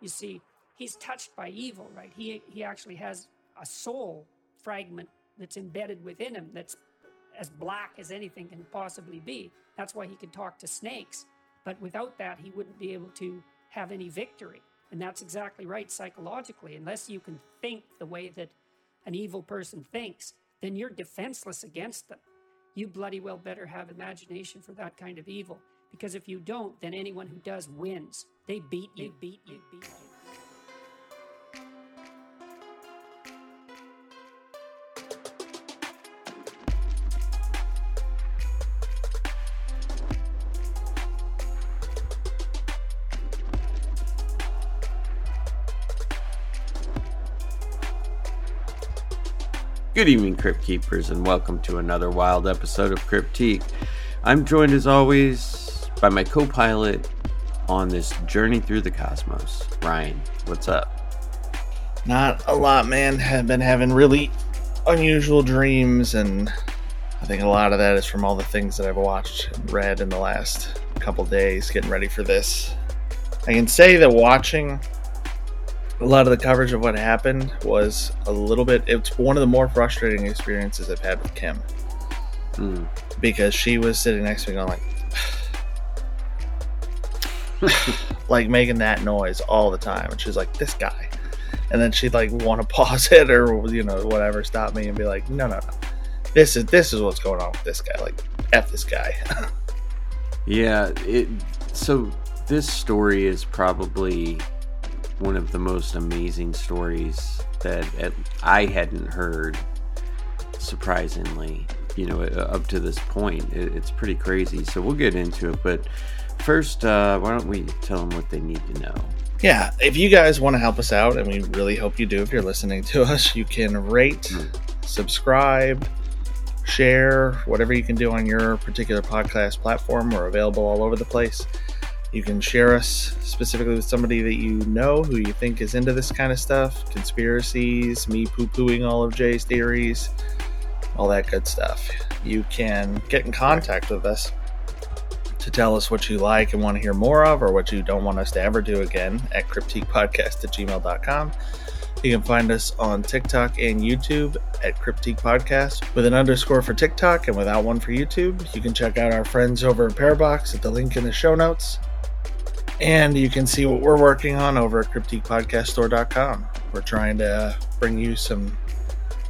You see, he's touched by evil, right? He he actually has a soul fragment that's embedded within him that's as black as anything can possibly be. That's why he could talk to snakes. But without that, he wouldn't be able to have any victory. And that's exactly right psychologically. Unless you can think the way that an evil person thinks, then you're defenseless against them. You bloody well better have imagination for that kind of evil. Because if you don't, then anyone who does wins. They beat you, they beat you, beat you. Good evening, Crypt Keepers, and welcome to another wild episode of Cryptique. I'm joined as always by my co pilot on this journey through the cosmos, Ryan. What's up? Not a lot, man. I've been having really unusual dreams, and I think a lot of that is from all the things that I've watched and read in the last couple days getting ready for this. I can say that watching a lot of the coverage of what happened was a little bit it's one of the more frustrating experiences i've had with kim Hmm. because she was sitting next to me going like like making that noise all the time and she's like this guy and then she'd like want to pause it or you know whatever stop me and be like no no no this is this is what's going on with this guy like f this guy Yeah, it. So this story is probably one of the most amazing stories that at, I hadn't heard. Surprisingly, you know, up to this point, it, it's pretty crazy. So we'll get into it, but first, uh, why don't we tell them what they need to know? yeah if you guys want to help us out and we really hope you do if you're listening to us you can rate Mm. subscribe share whatever you can do on your particular podcast platform we're available all over the place you can share us specifically with somebody that you know who you think is into this kind of stuff conspiracies me poo-pooing all of jay's theories all that good stuff you can get in contact with us to tell us what you like and want to hear more of or what you don't want us to ever do again at cryptiquepodcast at gmail.com. You can find us on TikTok and YouTube at Cryptique Podcast with an underscore for TikTok and without one for YouTube. You can check out our friends over at Pearbox at the link in the show notes. And you can see what we're working on over at cryptiquepodcaststore.com. We're trying to bring you some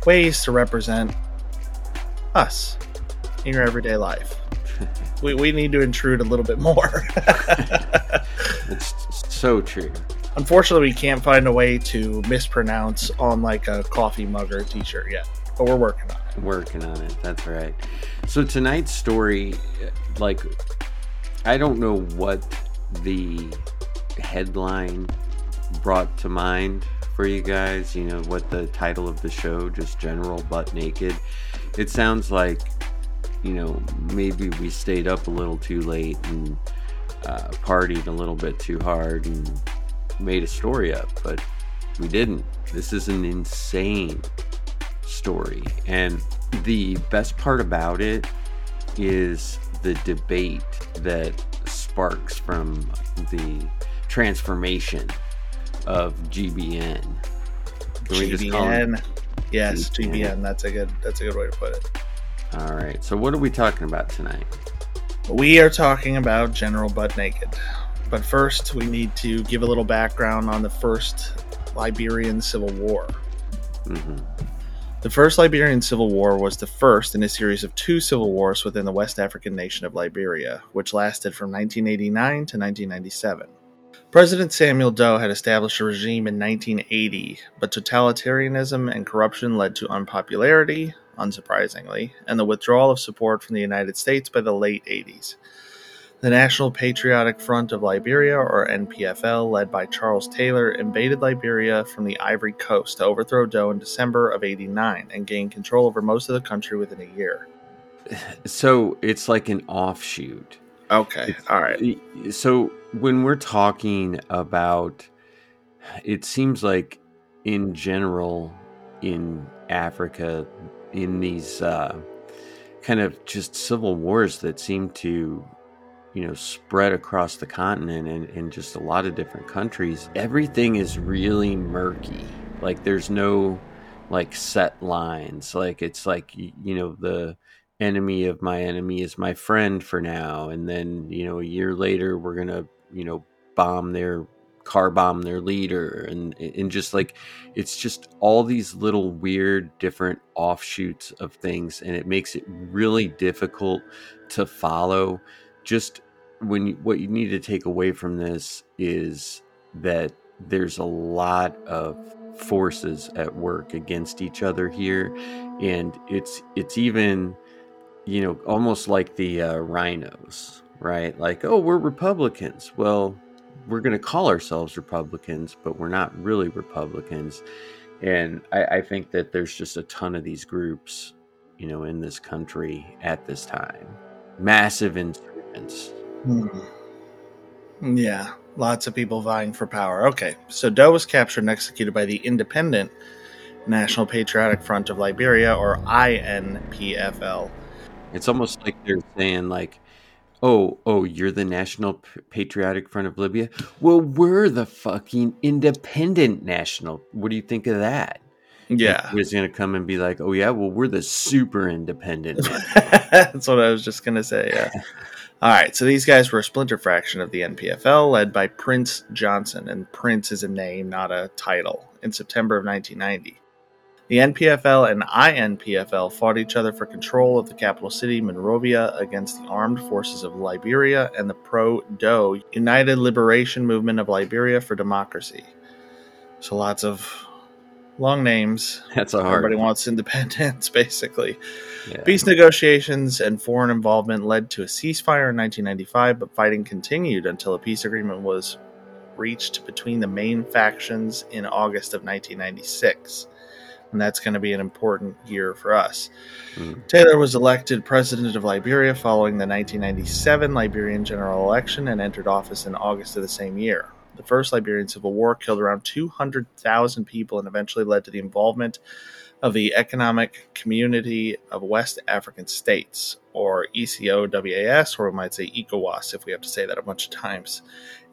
ways to represent us in your everyday life. We, we need to intrude a little bit more. It's so true. Unfortunately, we can't find a way to mispronounce on like a coffee mug or a t-shirt yet, but we're working on it. Working on it. That's right. So tonight's story, like, I don't know what the headline brought to mind for you guys. You know what the title of the show, just general butt naked. It sounds like, you know, maybe we stayed up a little too late and uh, partied a little bit too hard and made a story up, but we didn't. This is an insane story. And the best part about it is the debate that sparks from the transformation of GBN. Can we just call it- GBN. Yes, GBN. GBN. That's a good that's a good way to put it. All right. So, what are we talking about tonight? We are talking about General Butt Naked. But first, we need to give a little background on the first Liberian Civil War. hmm The first Liberian Civil War was the first in a series of two civil wars within the West African nation of Liberia, which lasted from 1989 to 1997. President Samuel Doe had established a regime in 1980, but totalitarianism and corruption led to unpopularity, unsurprisingly, and the withdrawal of support from the United States by the late 80s. The National Patriotic Front of Liberia, or NPFL, led by Charles Taylor, invaded Liberia from the Ivory Coast to overthrow Doe in December of 89 and gain control over most of the country within a year. So, it's like an offshoot. Okay, all right. So when we're talking about, it seems like in general in Africa, in these uh, kind of just civil wars that seem to you know spread across the continent and in just a lot of different countries everything is really murky. Like there's no like set lines. Like it's like you know the enemy of my enemy is my friend for now. And then you know a year later we're gonna you know bomb their car bomb their leader and and just like it's just all these little weird different offshoots of things and it makes it really difficult to follow. Just when what you need to take away from this is that there's a lot of forces at work against each other here and it's it's even you know almost like the uh, RINOs right? Like oh we're republicans. Well we're going to call ourselves republicans but we're not really republicans and I, I think that there's just a ton of these groups you know in this country at this time massive insurgents Hmm. Yeah, lots of people vying for power. Okay, so Doe was captured and executed by the Independent National Patriotic Front of Liberia, or INPFL. It's almost like they're saying, like, "Oh, oh, you're the National Patriotic Front of Libya. Well, we're the fucking Independent National. What do you think of that?" Yeah, Who's going to come and be like, "Oh yeah, well, we're the super independent." that's what I was just gonna say. Yeah. All right, so these guys were a splinter fraction of the NPFL, led by Prince Johnson, and Prince is a name, not a title. In September of 1990. The NPFL and INPFL fought each other for control of the capital city, Monrovia, against the armed forces of Liberia and the pro DOE United Liberation Movement of Liberia for Democracy. So lots of long names. That's a hard. Everybody wants independence, basically. yeah. Peace negotiations and foreign involvement led to a ceasefire in 1995, but fighting continued until a peace agreement was reached between the main factions in August of 1996. And that's going to be an important year for us. Mm. Taylor was elected president of Liberia following the 1997 Liberian general election and entered office in August of the same year. The First Liberian Civil War killed around 200,000 people and eventually led to the involvement of the Economic Community of West African States, or ECOWAS, or we might say ECOWAS if we have to say that a bunch of times,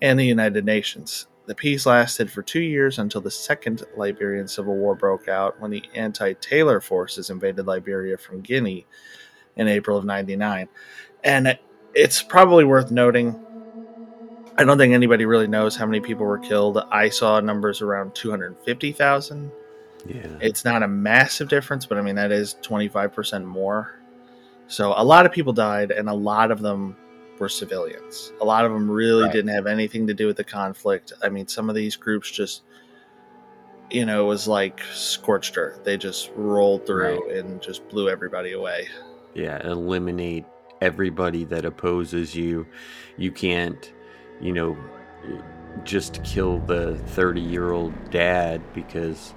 and the United Nations. The peace lasted for two years until the Second Liberian Civil War broke out when the anti Taylor forces invaded Liberia from Guinea in April of 99. And it's probably worth noting. I don't think anybody really knows how many people were killed. I saw numbers around 250,000 Yeah. it's not a massive difference, but I mean that is 25% more. So a lot of people died and a lot of them were civilians. A lot of them really Right. didn't have anything to do with the conflict. I mean some of these groups just you know, it was like scorched earth. They just rolled through and just blew everybody away. yeah eliminate everybody that opposes you you can't you know just kill the 30 year old dad because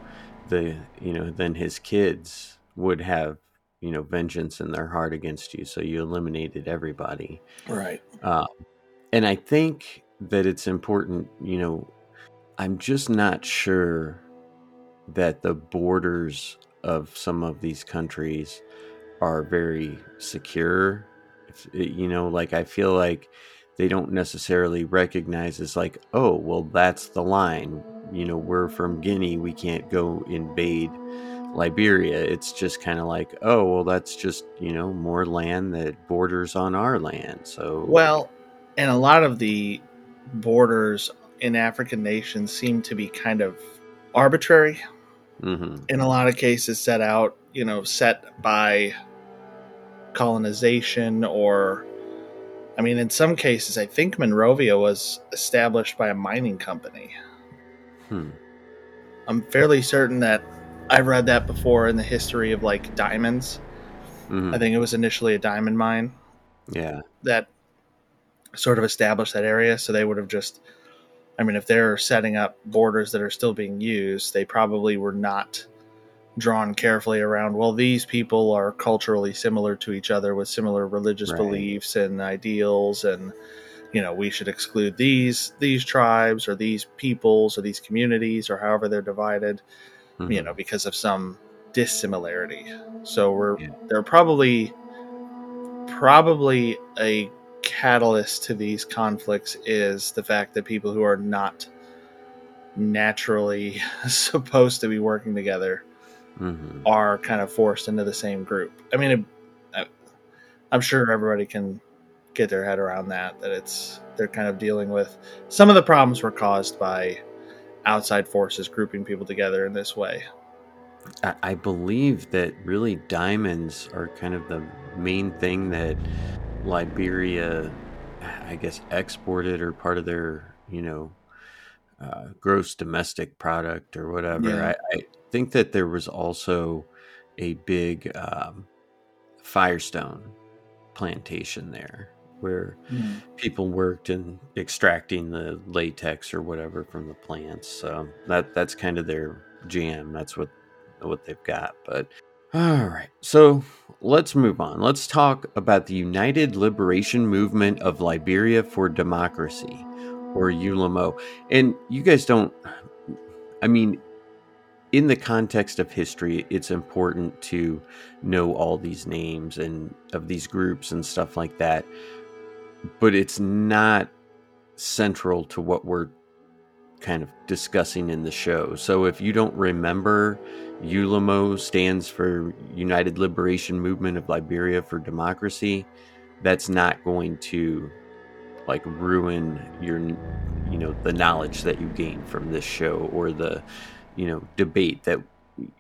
the you know then his kids would have you know vengeance in their heart against you so you eliminated everybody. Right. um, and i think that it's important you know i'm just not sure that the borders of some of these countries are very secure. If- you know like i feel like they don't necessarily recognize as like oh well that's the line. You know we're from guinea we can't go invade liberia it's just kind of like oh well that's just you know more land that borders on our land so Well, and a lot of the borders in African nations seem to be kind of arbitrary. mhm, in a lot of cases set out, you know, set by colonization or I mean in some cases I think Monrovia was established by a mining company. hmm. I'm fairly certain that I've read that before in the history of like diamonds. mhm, I think it was initially a diamond mine yeah that sort of established that area so they would have just I mean if they're setting up borders that are still being used, they probably were not drawn carefully around well these people are culturally similar to each other with similar religious Right. beliefs and ideals and you know we should exclude these these tribes or these peoples or these communities or however they're divided you mhm. know because of some dissimilarity so we're Yeah. they're probably probably a catalyst to these conflicts is the fact that people who are not naturally supposed to be working together hmm are kind of forced into the same group. I mean, it, I, I'm sure everybody can get their head around that. That it's they're kind of dealing with some of the problems were caused by outside forces grouping people together in this way. I, believe that really diamonds are kind of the main thing that Liberia, I guess, exported or part of their, you know, uh, gross domestic product or whatever. Yeah. I, I think that there was also a big um, Firestone plantation there where mm-hmm. people worked in extracting the latex or whatever from the plants. So that that's kind of their jam. That's what what they've got. But all right. So let's move on. Let's talk about the United Liberation Movement of Liberia for Democracy or ULMO. And you guys don't I mean in the context of history, it's important to know all these names and of these groups and stuff like that. But it's not central to what we're kind of discussing in the show. So if you don't remember, ULMO stands for United Liberation Movement of Liberia for Democracy. That's not going to like ruin your you know the knowledge that you gain from this show or the you know debate that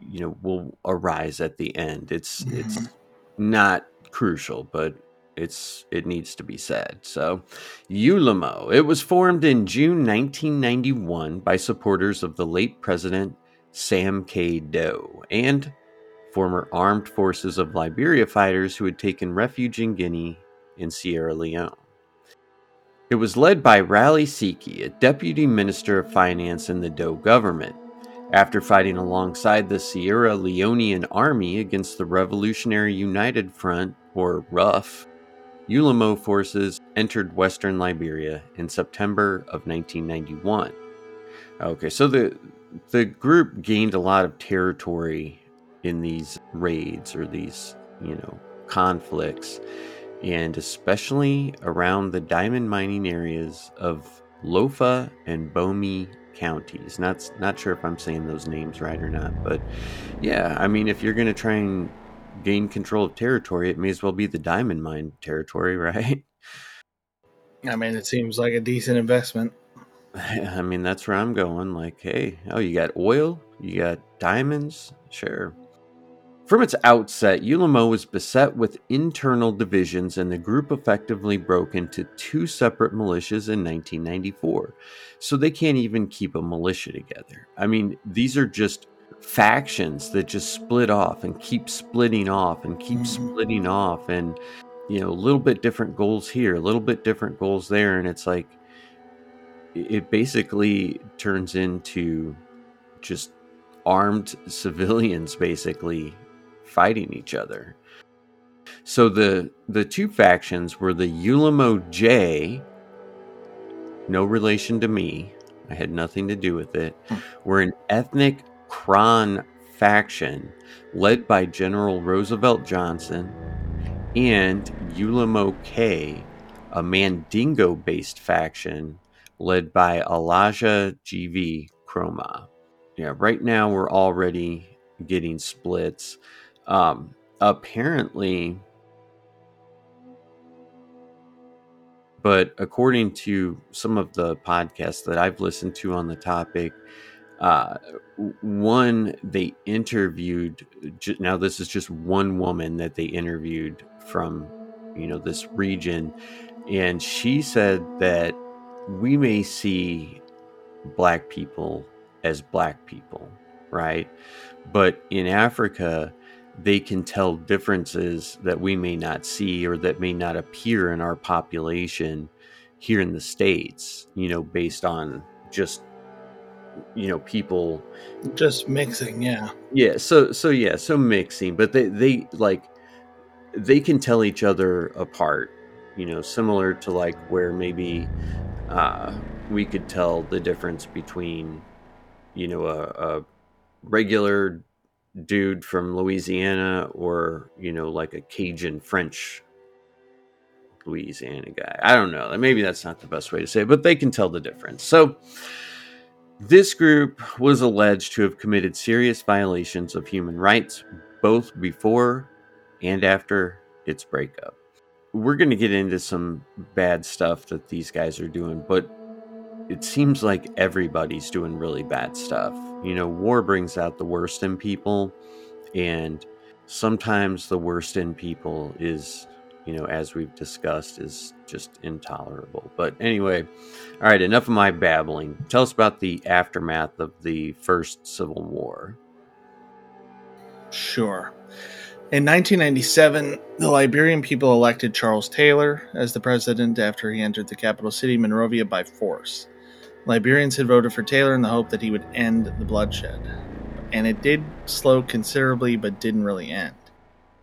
you know will arise at the end. It's it's mm-hmm. not crucial, but it's it needs to be said. So, ULMO. It was formed in June 1991 by supporters of the late president Sam K. Doe and former armed forces of Liberia fighters who had taken refuge in Guinea and Sierra Leone. It was led by Raleigh Seekie, a deputy minister of finance in the Doe government. After fighting alongside the Sierra Leonean army against the Revolutionary United Front, or RUF, ULMO forces entered western Liberia in September of 1991. Okay, so the the group gained a lot of territory in these raids or these, you know, conflicts, and especially around the diamond mining areas of Lofa and Bomi counties. Not not sure if I'm saying those names right or not, but yeah, I mean, if you're gonna try and gain control of territory, it may as well be the diamond mine territory, right? I mean, it seems like a decent investment. I mean, that's where I'm going. Like, hey, oh, you got oil, you got diamonds, sure. From its outset, ULMO was beset with internal divisions, and the group effectively broke into two separate militias in 1994. So they can't even keep a militia together. I mean, these are just factions that just split off and keep splitting off and keep Mhm. splitting off, and you know, a little bit different goals here, a little bit different goals there, and it's like it it basically turns into just armed civilians basically fighting each other. So the the two factions were the Ulamo J, no relation to me. I had nothing to do with it. Were an ethnic Krahn faction led by General Roosevelt Johnson and Ulamo K, a Mandingo based faction led by Elijah GV Kromah. Yeah, right now we're already getting splits. Um, apparently, but according to some of the podcasts that I've listened to on the topic, uh, one they interviewed. Now, this is just one woman that they interviewed from, you know, this region, and she said that we may see black people as black people, right? But in Africa, they can tell differences that we may not see or that may not appear in our population here in the States, you know, based on just, you know, people Just mixing, yeah. yeah so so yeah so mixing but they they like they can tell each other apart you know similar to like where maybe uh we could tell the difference between you know a, a regular dude from louisiana or you know like a cajun french Louisiana guy. I don't know. Maybe that's not the best way to say it, but they can tell the difference. So, this group was alleged to have committed serious violations of human rights both before and after its breakup. We're going to get into some bad stuff that these guys are doing, but it seems like everybody's doing really bad stuff. You know, war brings out the worst in people, and sometimes the worst in people is you know, as we've discussed, is just intolerable. But anyway, all right, enough of my babbling. Tell us about the aftermath of the First Civil War. Sure. In 1997, the Liberian people elected Charles Taylor as the president after he entered the capital city, Monrovia, by force. Liberians had voted for Taylor in the hope that he would end the bloodshed. And it did slow considerably, but didn't really end.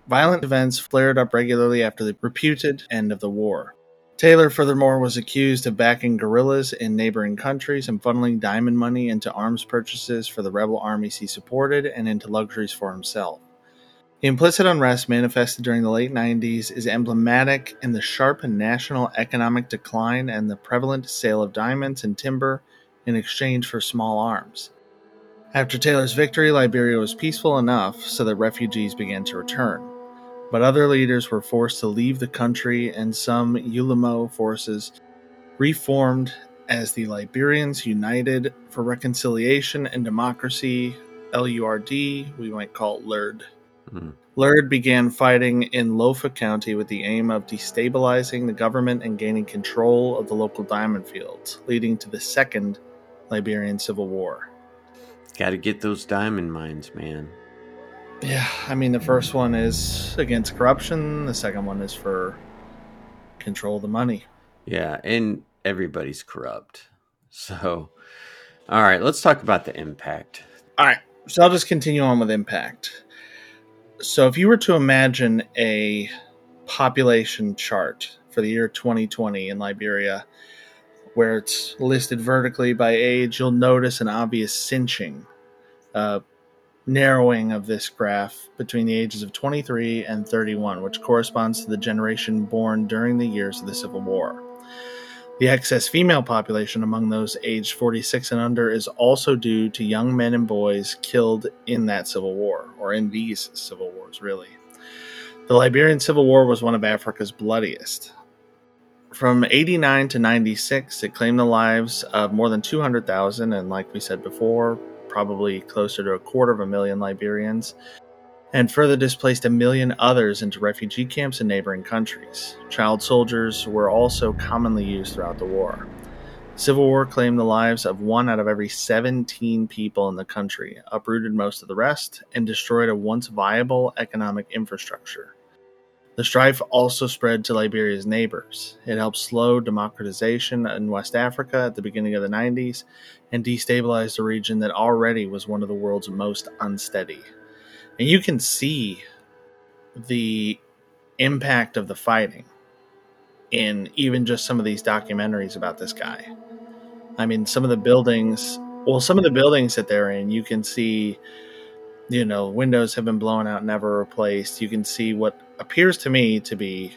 Violent events flared up regularly after the reputed end of the war. Taylor, furthermore, was accused of backing guerrillas in neighboring countries and funneling diamond money into arms purchases for the rebel armies he supported and into luxuries for himself. The implicit unrest manifested during the late 90s is emblematic in the sharp national economic decline and the prevalent sale of diamonds and timber in exchange for small arms. After Taylor's victory, Liberia was peaceful enough so that refugees began to return but other leaders were forced to leave the country, and some Ulimo forces reformed as the Liberians United for Reconciliation and Democracy, LURD, we might call it LURD. Mm-hmm. LURD began fighting in Lofa County with the aim of destabilizing the government and gaining control of the local diamond fields, leading to the Second Liberian Civil War. Got to get those diamond mines, man. Yeah, I mean, the first one is against corruption. The second one is for control of the money. Yeah, and everybody's corrupt. So, all right, let's talk about the impact. All right, so I'll just continue on with impact. So, if you were to imagine a population chart for the year 2020 in Liberia, where it's listed vertically by age, you'll notice an obvious cinching. Uh, narrowing of this graph between the ages of 23 and 31, which corresponds to the generation born during the years of the Civil War. The excess female population among those aged 46 and under is also due to young men and boys killed in that Civil War, or in these Civil Wars, really. The Liberian Civil War was one of Africa's bloodiest. From 89 to 96, it claimed the lives of more than 200,000, and like we said before, probably closer to a quarter of a million Liberians, and further displaced a million others into refugee camps in neighboring countries. Child soldiers were also commonly used throughout the war. Civil War claimed the lives of one out of every 17 people in the country, uprooted most of the rest, and destroyed a once viable economic infrastructure. The strife also spread to Liberia's neighbors. It helped slow democratization in West Africa at the beginning of the 90s and destabilized a region that already was one of the world's most unsteady. And you can see the impact of the fighting in even just some of these documentaries about this guy. I mean, some of the buildings, well, some of the buildings that they're in, you can see, you know, windows have been blown out, never replaced. You can see what appears to me to be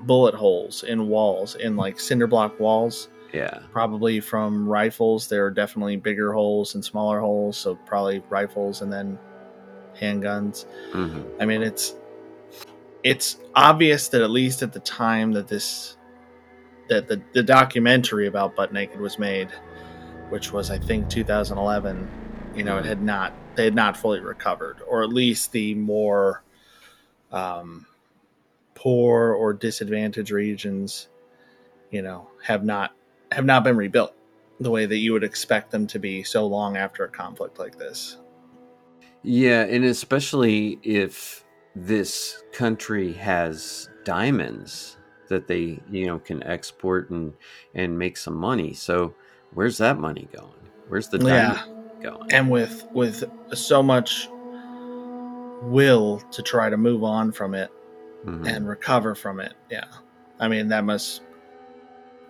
bullet holes in walls, in like cinder block walls yeah. Probably from rifles. There are definitely bigger holes and smaller holes. So probably rifles and then handguns. Mm-hmm. I mean, it's it's obvious that at least at the time that this that the, the documentary about butt naked was made, which was I think 2011. You know, it had not they had not fully recovered, or at least the more um, poor or disadvantaged regions, you know, have not have not been rebuilt the way that you would expect them to be so long after a conflict like this. Yeah, and especially if this country has diamonds that they, you know, can export and and make some money. So, where's that money going? Where's the diamond yeah. going? And with with so much will to try to move on from it mm-hmm. and recover from it. Yeah. I mean, that must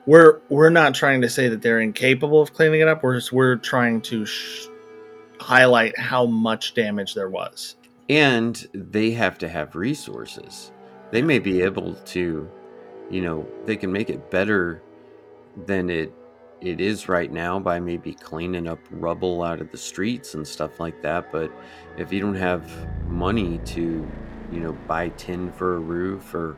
we're we're not trying to say that they're incapable of cleaning it up. We're just, we're trying to sh- highlight how much damage there was. And they have to have resources. They may be able to you know, they can make it better than it it is right now by maybe cleaning up rubble out of the streets and stuff like that. But if you don't have money to, you know, buy tin for a roof or,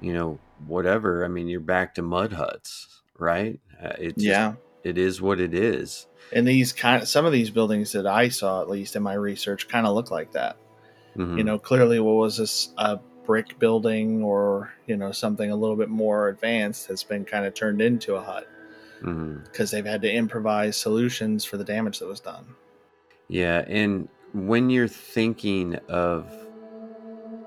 you know, whatever, I mean, you're back to mud huts, right? Uh, it's Yeah. it is what it is. And these kind of some of these buildings that I saw, at least in my research, kind of look like that. Mhm. You know, clearly, what was this a brick building or you know something a little bit more advanced has been kind of turned into a hut Mhm. because they've had to improvise solutions for the damage that was done. Yeah, and when you're thinking of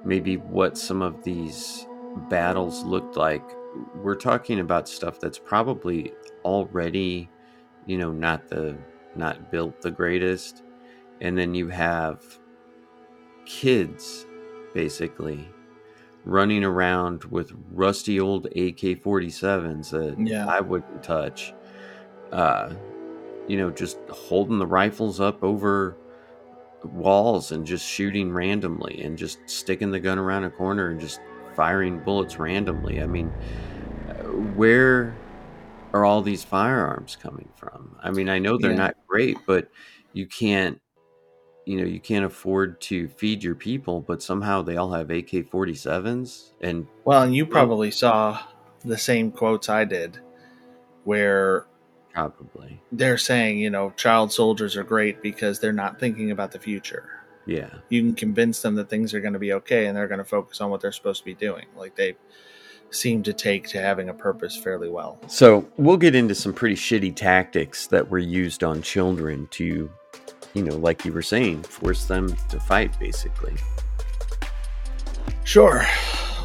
maybe what some of these battles looked like, we're talking about stuff that's probably already, you know, not the not built the greatest. And then you have kids basically running around with rusty old AK-47s that Yeah. I wouldn't touch. Uh you know, just holding the rifles up over walls and just shooting randomly and just sticking the gun around a corner and just firing bullets randomly. I mean, where are all these firearms coming from? I mean, I know they're Yeah. not great, but you can't you know, you can't afford to feed your people, but somehow they all have AK-47s and Well, and you probably saw the same quotes I did, where probably they're saying, you know, child soldiers are great because they're not thinking about the future. yeah. You can convince them that things are going to be okay and they're going to focus on what they're supposed to be doing. Like they seem to take to having a purpose fairly well. So we'll get into some pretty shitty tactics that were used on children to, you know, like you were saying, force them to fight, basically. Sure.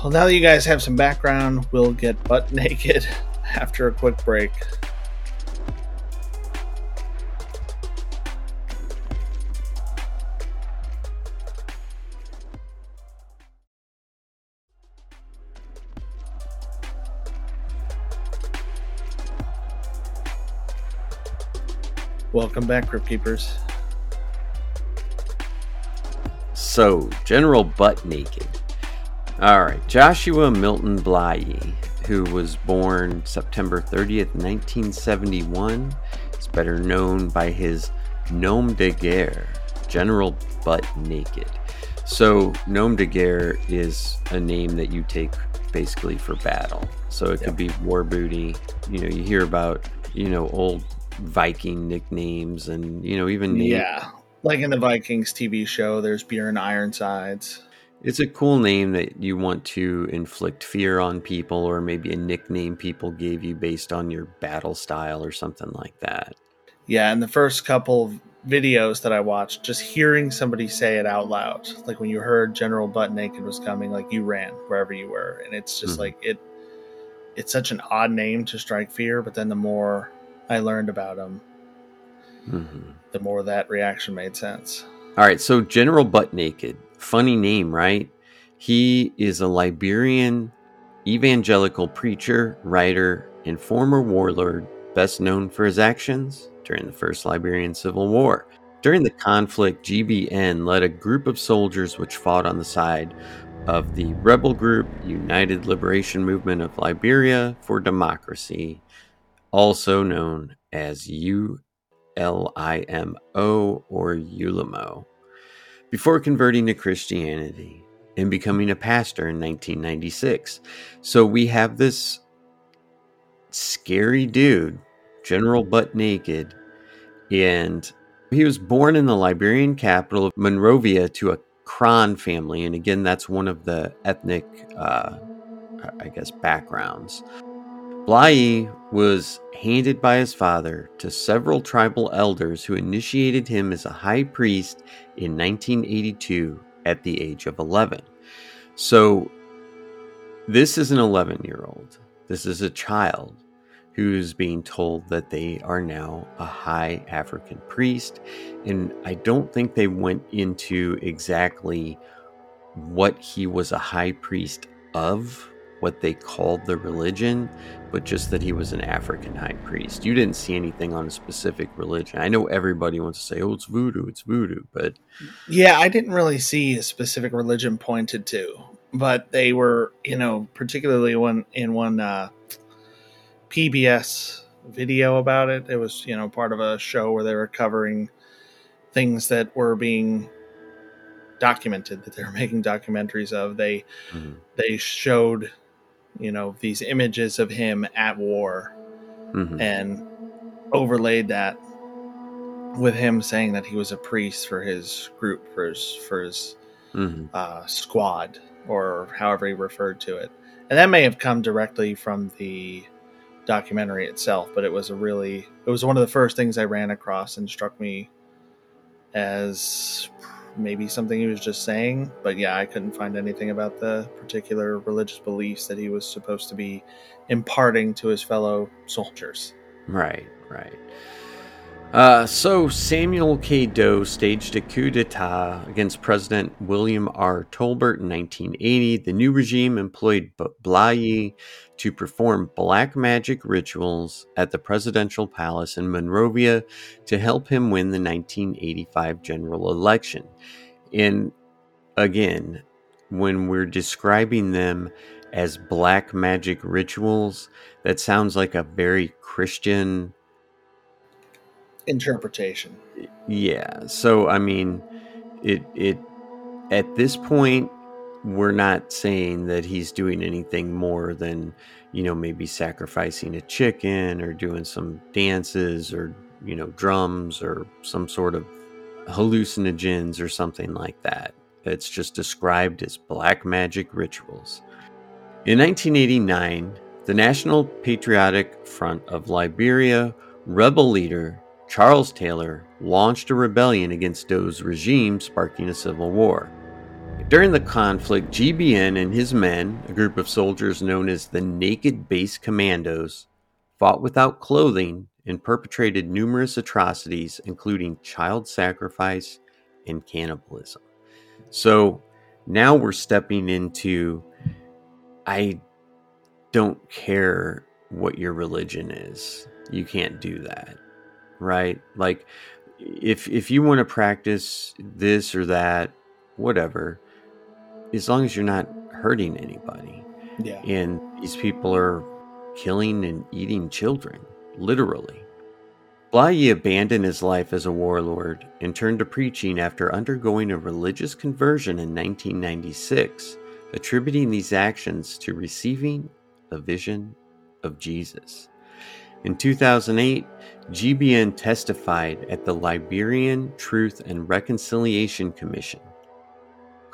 Well, now that you guys have some background, we'll get butt naked after a quick break. Welcome back, Crypt Keepers. So, General Butt Naked. All right, Joshua Milton Bly, who was born September 30th, 1971, is better known by his nom de guerre, General Butt Naked. So, nom de guerre is a name that you take basically for battle. So, it could be war booty. You know, you hear about, you know, old Viking nicknames and, you know, even names. Yeah. Like in the Vikings TV show, there's Bjorn Ironsides. It's a cool name that you want to inflict fear on people, or maybe a nickname people gave you based on your battle style or something like that. Yeah, in the first couple of videos that I watched, just hearing somebody say it out loud, like when you heard General Butt Naked was coming, like you ran wherever you were, and it's just Mhm. like it. It's such an odd name to strike fear, but then the more I learned about him, Mhm. The more that reaction made sense. All right, so General Butt Naked, funny name, right? He is a Liberian evangelical preacher, writer, and former warlord, best known for his actions during the First Liberian Civil War. During the conflict, GBN led a group of soldiers which fought on the side of the rebel group United Liberation Movement of Liberia for Democracy, also known as ULIMO or ULIMO before converting to Christianity and becoming a pastor in 1996. So we have this scary dude, General Butt Naked, and he was born in the Liberian capital of Monrovia to a Krahn family. And again, that's one of the ethnic, uh, I guess, backgrounds. Bly was handed by his father to several tribal elders who initiated him as a high priest in 1982 at the age of 11. So, this is an 11 year old. This is a child who's being told that they are now a high African priest. And I don't think they went into exactly what he was a high priest of, what they called the religion, but just that he was an African high priest. You didn't see anything on a specific religion. I know everybody wants to say, oh, it's voodoo, it's voodoo, but Yeah, I didn't really see a specific religion pointed to. but they were, you know, particularly when in one uh, PBS video about it. It was, you know, part of a show where they were covering things that were being documented that they were making documentaries of. They mm-hmm. they showed, you know, these images of him at war mm-hmm. and overlaid that with him saying that he was a priest for his group, for his for his mm-hmm. uh, squad, or however he referred to it. And that may have come directly from the documentary itself, but it was a really it was one of the first things I ran across and struck me as maybe something he was just saying. But yeah, I couldn't find anything about the particular religious beliefs that he was supposed to be imparting to his fellow soldiers. Right, right. Uh, so Samuel K. Doe staged a coup d'etat against President William R. Tolbert in 1980. The new regime employed Blahyi to perform black magic rituals at the presidential palace in Monrovia to help him win the 1985 general election. And again, when we're describing them as black magic rituals, that sounds like a very Christian interpretation. Yeah. So I mean, it it at this point we're not saying that he's doing anything more than you know maybe sacrificing a chicken or doing some dances or you know drums or some sort of hallucinogens or something like that. It's just described as black magic rituals. In 1989, the National Patriotic Front of Liberia rebel leader Charles Taylor launched a rebellion against Doe's regime, sparking a civil war. During the conflict, GBN and his men, a group of soldiers known as the Naked Base Commandos, fought without clothing and perpetrated numerous atrocities, including child sacrifice and cannibalism. So now we're stepping into I don't care what your religion is. You can't do that right? Like if if you want to practice this or that, whatever, as long as you're not hurting anybody. Yeah. And these people are killing and eating children, literally. Blahyi abandoned his life as a warlord and turned to preaching after undergoing a religious conversion in 1996, attributing these actions to receiving a vision of Jesus. In 2008, GBN testified at the Liberian Truth and Reconciliation Commission,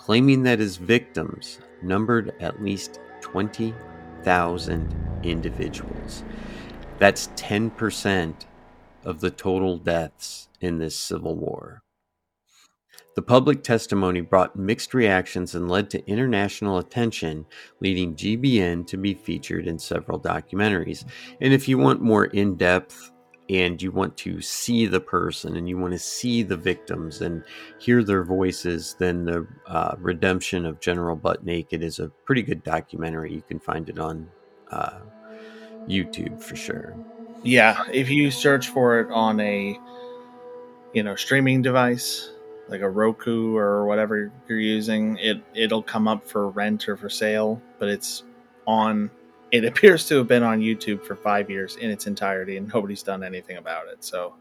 claiming that his victims numbered at least 20,000 individuals. That's 10% of the total deaths in this civil war. The public testimony brought mixed reactions and led to international attention, leading GBN to be featured in several documentaries. And if you want more in depth and you want to see the person and you want to see the victims and hear their voices, then the uh, Redemption of General Butt Naked is a pretty good documentary. You can find it on uh, YouTube for sure. Yeah, if you search for it on a you know streaming device like a Roku or whatever you're using, it it'll come up for rent or for sale, but it's on it appears to have been on YouTube for 5 years in its entirety and nobody's done anything about it. So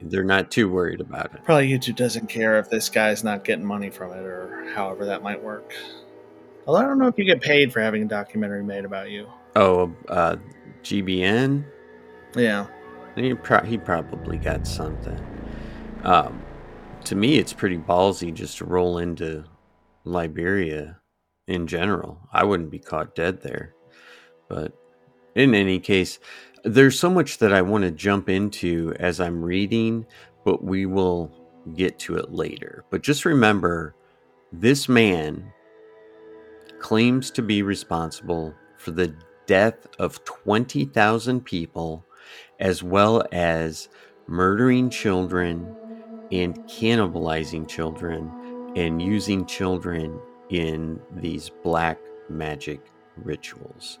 they're not too worried about it. Probably YouTube doesn't care if this guy's not getting money from it or however that might work. Well, I don't know if you get paid for having a documentary made about you. Oh, uh, GBN? Yeah. He, pro- he probably got something. Um, to me, it's pretty ballsy just to roll into Liberia in general. I wouldn't be caught dead there. But in any case, there's so much that I want to jump into as I'm reading, but we will get to it later. But just remember this man claims to be responsible for the death of 20,000 people, as well as murdering children and cannibalizing children and using children in these black magic rituals.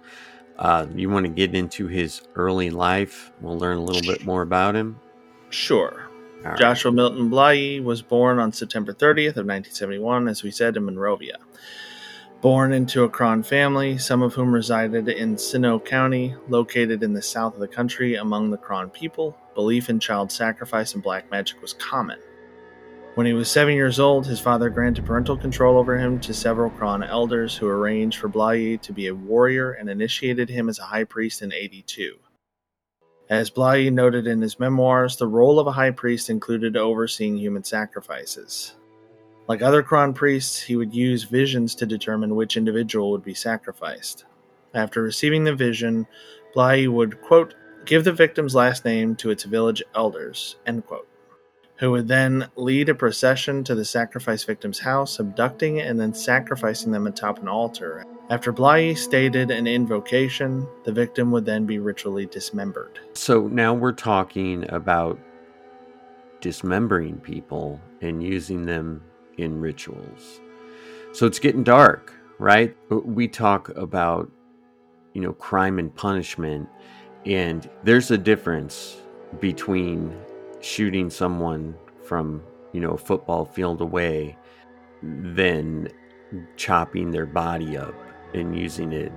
Uh, you want to get into his early life? We'll learn a little bit more about him. Sure. All Joshua. Milton Blahyi was born on September 30th of 1971, as we said, in Monrovia. Born into a Krahn family, some of whom resided in Sinoe County, located in the south of the country among the Krahn people, belief in child sacrifice and black magic was common. When he was seven years old, his father granted parental control over him to several Krahn elders who arranged for Blahyi to be a warrior and initiated him as a high priest in 82. As Blahyi noted in his memoirs, the role of a high priest included overseeing human sacrifices. Like other Krahn priests, he would use visions to determine which individual would be sacrificed. After receiving the vision, Blahyi would, quote, give the victim's last name to its village elders, end quote, who would then lead a procession to the sacrifice victim's house, abducting and then sacrificing them atop an altar. After Blahyi stated an invocation, the victim would then be ritually dismembered. So now we're talking about dismembering people and using them in rituals. So it's getting dark, right? We talk about, you know, crime and punishment, and there's a difference between shooting someone from, you know, a football field away than chopping their body up and using it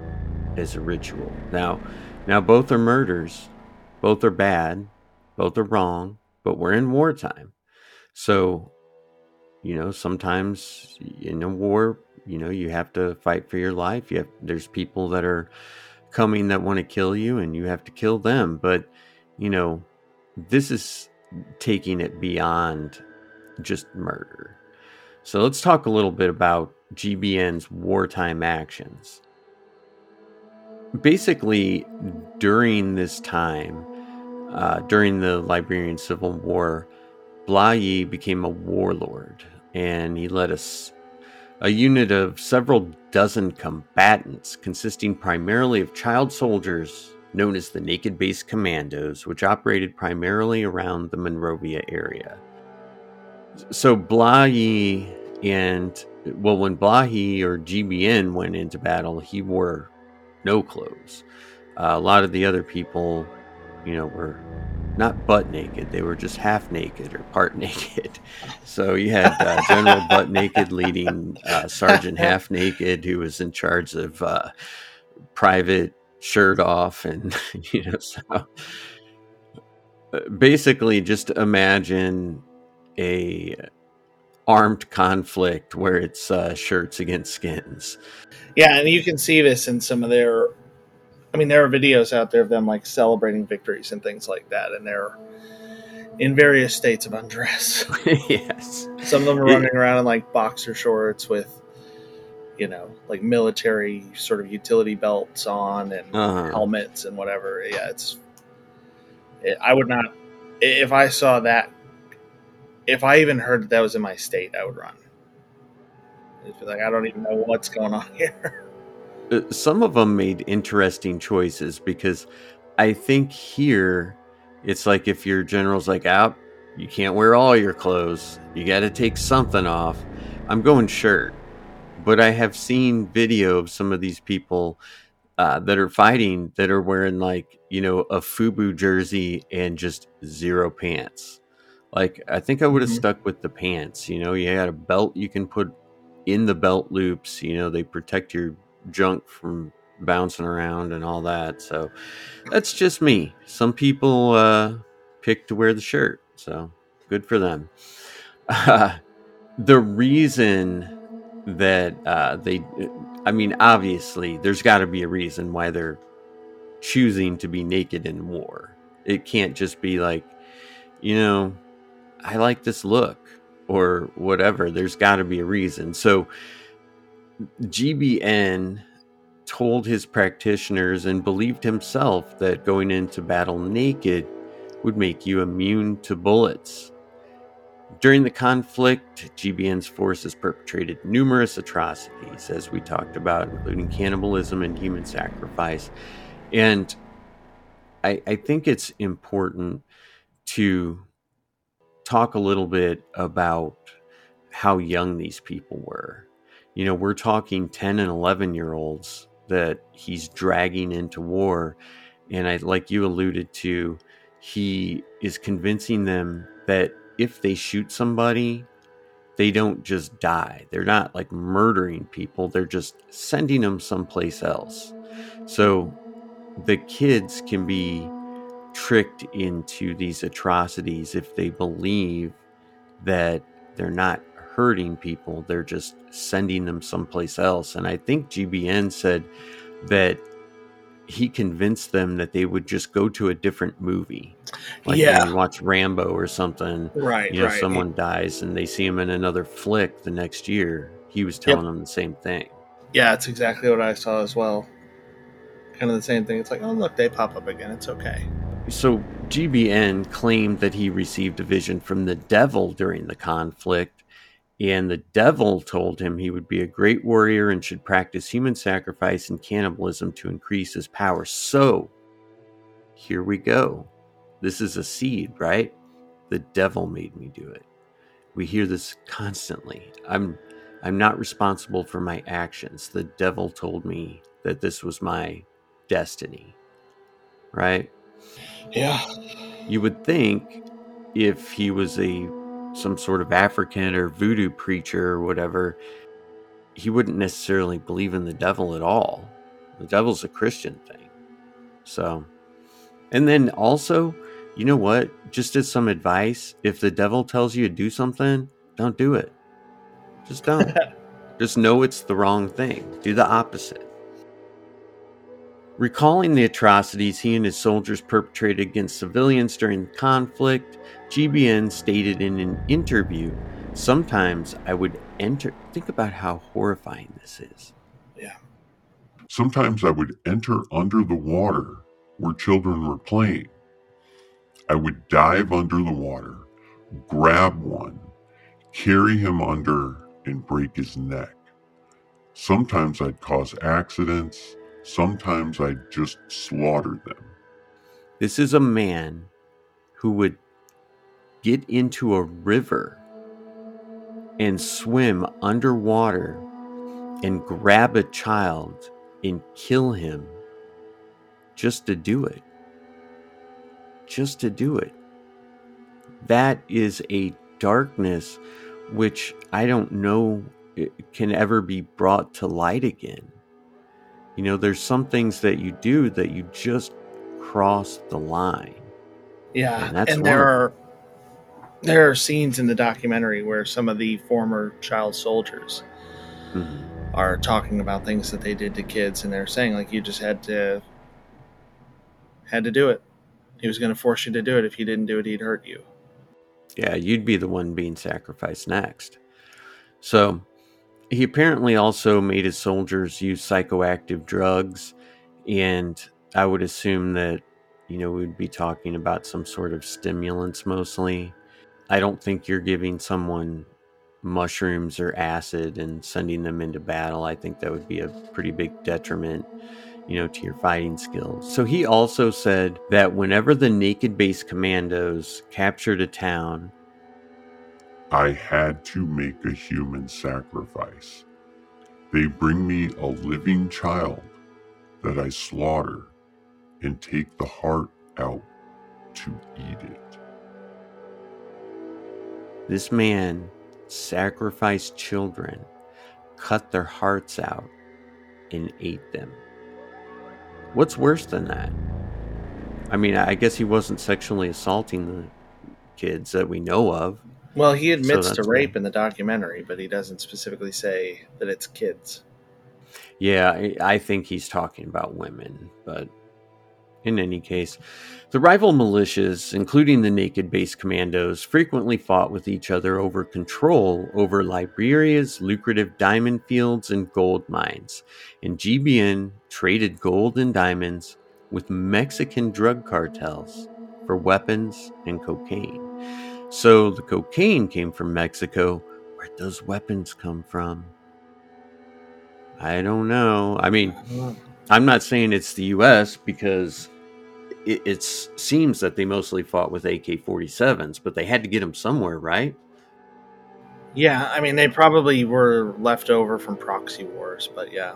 as a ritual. Now, now both are murders, both are bad, both are wrong, but we're in wartime. So you know sometimes in a war you know you have to fight for your life you have there's people that are coming that want to kill you and you have to kill them but you know this is taking it beyond just murder. So let's talk a little bit about gbn's wartime actions. Basically during this time uh, during the liberian civil war Blahyi became a warlord and he led us a unit of several dozen combatants consisting primarily of child soldiers known as the Naked Base Commandos, which operated primarily around the Monrovia area. So Blahyi and well, when Blahyi or GBN went into battle, he wore no clothes. Uh, a lot of the other people, you know, were not butt naked. They were just half naked or part naked. So you had uh, General Butt Naked leading uh, Sergeant Half Naked, who was in charge of uh, private shirt off, and you know, so uh, basically, just imagine a armed conflict where it's uh, shirts against skins. Yeah, and you can see this in some of their I mean, there are videos out there of them like celebrating victories and things like that, and they're in various states of undress. yes. Some of them are running around in like boxer shorts with, you know, like military sort of utility belts on and uh-huh. helmets and whatever. Yeah, it's. It, I would not. If I saw that, if I even heard that that was in my state, I would run. like I don't even know what's going on here. Uh, some of them made interesting choices because I think here it's like if your general's like, out, ah, you can't wear all your clothes, you got to take something off. I'm going shirt. But I have seen video of some of these people uh, that are fighting that are wearing like, you know, a FUBU jersey and just zero pants. Like, I think I would have mm-hmm. stuck with the pants. You know, you had a belt you can put in the belt loops, you know, they protect your junk from bouncing around and all that. So that's just me. Some people uh, pick to wear the shirt, so good for them. Uh, the reason that uh, they, I mean, obviously, there's got to be a reason why they're choosing to be naked in war. It can't just be like, you know, I like this look or whatever. There's got to be a reason. So, GBN told his practitioners and believed himself that going into battle naked would make you immune to bullets. During the conflict, GBN's forces perpetrated numerous atrocities, as we talked about, including cannibalism and human sacrifice. And I, I think it's important to talk a little bit about how young these people were you know, we're talking 10 and 11 year olds that he's dragging into war. And I, like you alluded to, he is convincing them that if they shoot somebody, they don't just die. They're not like murdering people, they're just sending them someplace else. So the kids can be tricked into these atrocities if they believe that they're not hurting people, they're just sending them someplace else. And I think GBN said that he convinced them that they would just go to a different movie. Like Yeah. when you watch Rambo or something, Right, you know, right. someone dies and they see him in another flick the next year. He was telling them the same thing. Yeah, it's exactly what I saw as well. Kind of the same thing. It's like, oh look, they pop up again. It's okay. So GBN claimed that he received a vision from the devil during the conflict, and the devil told him he would be a great warrior and should practice human sacrifice and cannibalism to increase his power. So here we go. This is a seed, right? The devil made me do it. We hear this constantly. I'm I'm not responsible for my actions. The devil told me that this was my destiny. Right? Yeah. You would think if he was a some sort of African or voodoo preacher or whatever, he wouldn't necessarily believe in the devil at all. The devil's a Christian thing. So, and then also, you know what? Just as some advice, if the devil tells you to do something, don't do it. Just don't. Just know it's the wrong thing. Do the opposite. Recalling the atrocities he and his soldiers perpetrated against civilians during the conflict, GBN stated in an interview, Sometimes I would enter. Think about how horrifying this is. Yeah. Sometimes I would enter under the water where children were playing. I would dive under the water, grab one, carry him under, and break his neck. Sometimes I'd cause accidents. Sometimes I'd just slaughter them. This is a man who would get into a river and swim underwater and grab a child and kill him just to do it. Just to do it. That is a darkness which I don't know can ever be brought to light again. You know, there's some things that you do that you just cross the line. Yeah, And that's and there are there are scenes in the documentary where some of the former child soldiers Mhm. are talking about things that they did to kids, and they're saying like you just had to had to do it. He was going to force you to do it. If you didn't do it, he'd hurt you. Yeah, you'd be the one being sacrificed next. So, he apparently also made his soldiers use psychoactive drugs, and I would assume that, you know, we'd be talking about some sort of stimulants mostly. I don't think you're giving someone mushrooms or acid and sending them into battle. I think that would be a pretty big detriment, you know, to your fighting skills. So he also said that whenever the naked base commandos captured a town, I had to make a human sacrifice. They bring me a living child that I slaughter and take the heart out to eat it. this man sacrificed children, cut their hearts out, and ate them. What's worse than that? I mean, I guess he wasn't sexually assaulting the kids that we know of. Well, he admits to that's rape in the documentary, but he doesn't specifically say that it's kids. Yeah, I- I think he's talking about women, but in any case, the rival militias, including the Naked Base Commandos, frequently fought with each other over control over Liberia's lucrative diamond fields and gold mines, and GBN traded gold and diamonds with Mexican drug cartels for weapons and cocaine. So the cocaine came from Mexico. Where'd those weapons come from? I don't know. I mean, I'm not saying it's the U.S. because it it's, seems that they mostly fought with AK-47s, but they had to get them somewhere, right? Yeah, I mean they probably were left over from proxy wars, but yeah.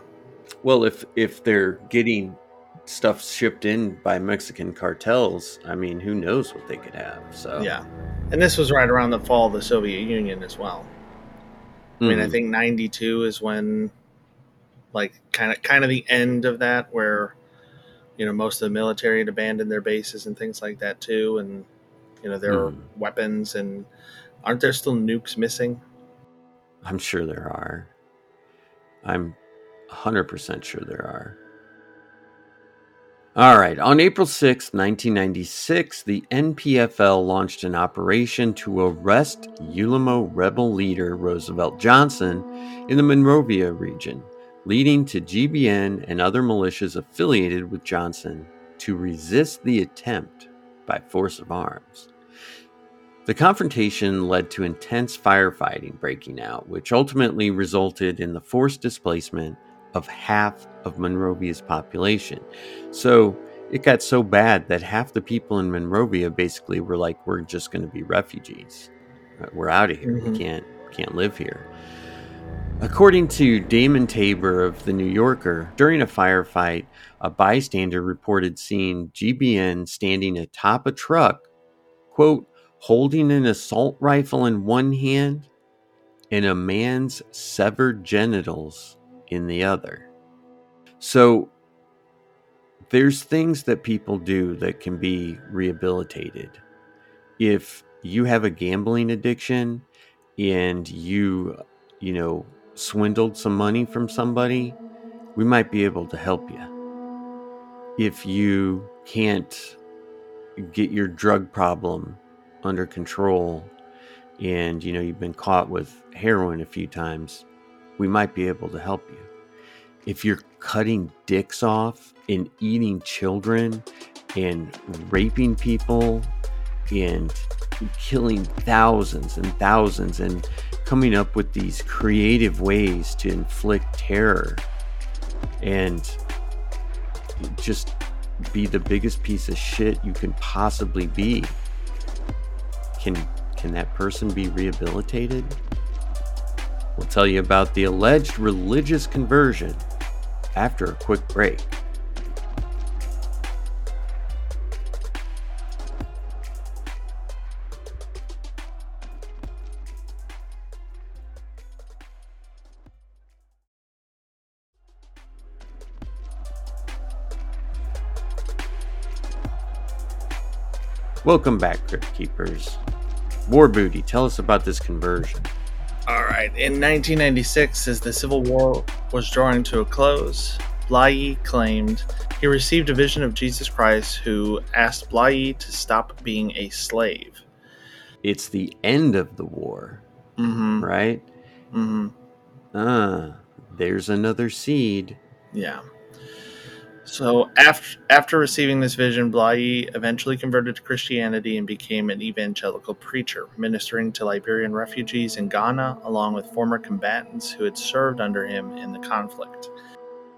Well, if if they're getting stuff shipped in by Mexican cartels, I mean, who knows what they could have? So Yeah. And this was right around the fall of the Soviet Union as well. I mean, I Mhm. think 92 is when like kind of kind of the end of that where you know most of the military had abandoned their bases and things like that too and you know there Mhm. are weapons and aren't there still nukes missing? I'm sure there are. I'm 100% sure there are. All right. On April 6, 1996, the NPFL launched an operation to arrest ULIMO rebel leader Roosevelt Johnson in the Monrovia region, leading to GBN and other militias affiliated with Johnson to resist the attempt by force of arms. The confrontation led to intense firefighting breaking out, which ultimately resulted in the forced displacement of half of Monrovia's population. So it got so bad that half the people in Monrovia basically were like, "We're just going to be refugees. Uh, We're out of here. Mhm. We can't can't live here." According to Damon Tabor of The New Yorker, during a firefight, a bystander reported seeing GBN standing atop a truck, quote, holding an assault rifle in one hand and a man's severed genitals in the other. So there's things that people do that can be rehabilitated. If you have a gambling addiction and you, you know, swindled some money from somebody, we might be able to help you. If you can't get your drug problem under control and you know you've been caught with heroin a few times, we might be able to help you. If you're cutting dicks off and eating children and raping people and killing thousands and thousands and coming up with these creative ways to inflict terror and just be the biggest piece of shit you can possibly be can can that person be rehabilitated we'll tell you about the alleged religious conversion after a quick break. Welcome back crypt keepers. War booty tell us about this conversion All right. In 1996, as the Civil War was drawing to a close, Blahyi claimed he received a vision of Jesus Christ who asked Blahyi to stop being a slave. it's the end of the war Mm-hmm. right Mm-hmm. ah there's another seed Yeah. So after after receiving this vision, Blahyi eventually converted to Christianity and became an evangelical preacher, ministering to Liberian refugees in Ghana, along with former combatants who had served under him in the conflict.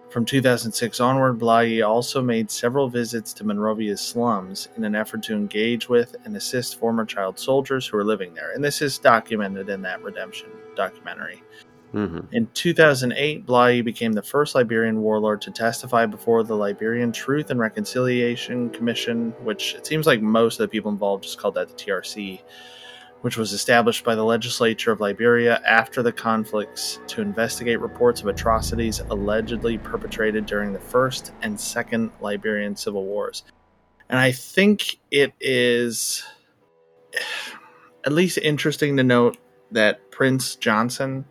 From 2006 onward, Blahyi also made several visits to Monrovia's slums in an effort to engage with and assist former child soldiers who were living there. And this is documented in that redemption documentary. Hmm In 2008, Blahyi became the first Liberian warlord to testify before the Liberian Truth and Reconciliation Commission, which it seems like most of the people involved just called that the TRC, which was established by the legislature of Liberia after the conflicts to investigate reports of atrocities allegedly perpetrated during the First and Second Liberian Civil Wars. And I think it is at least interesting to note that Prince Johnson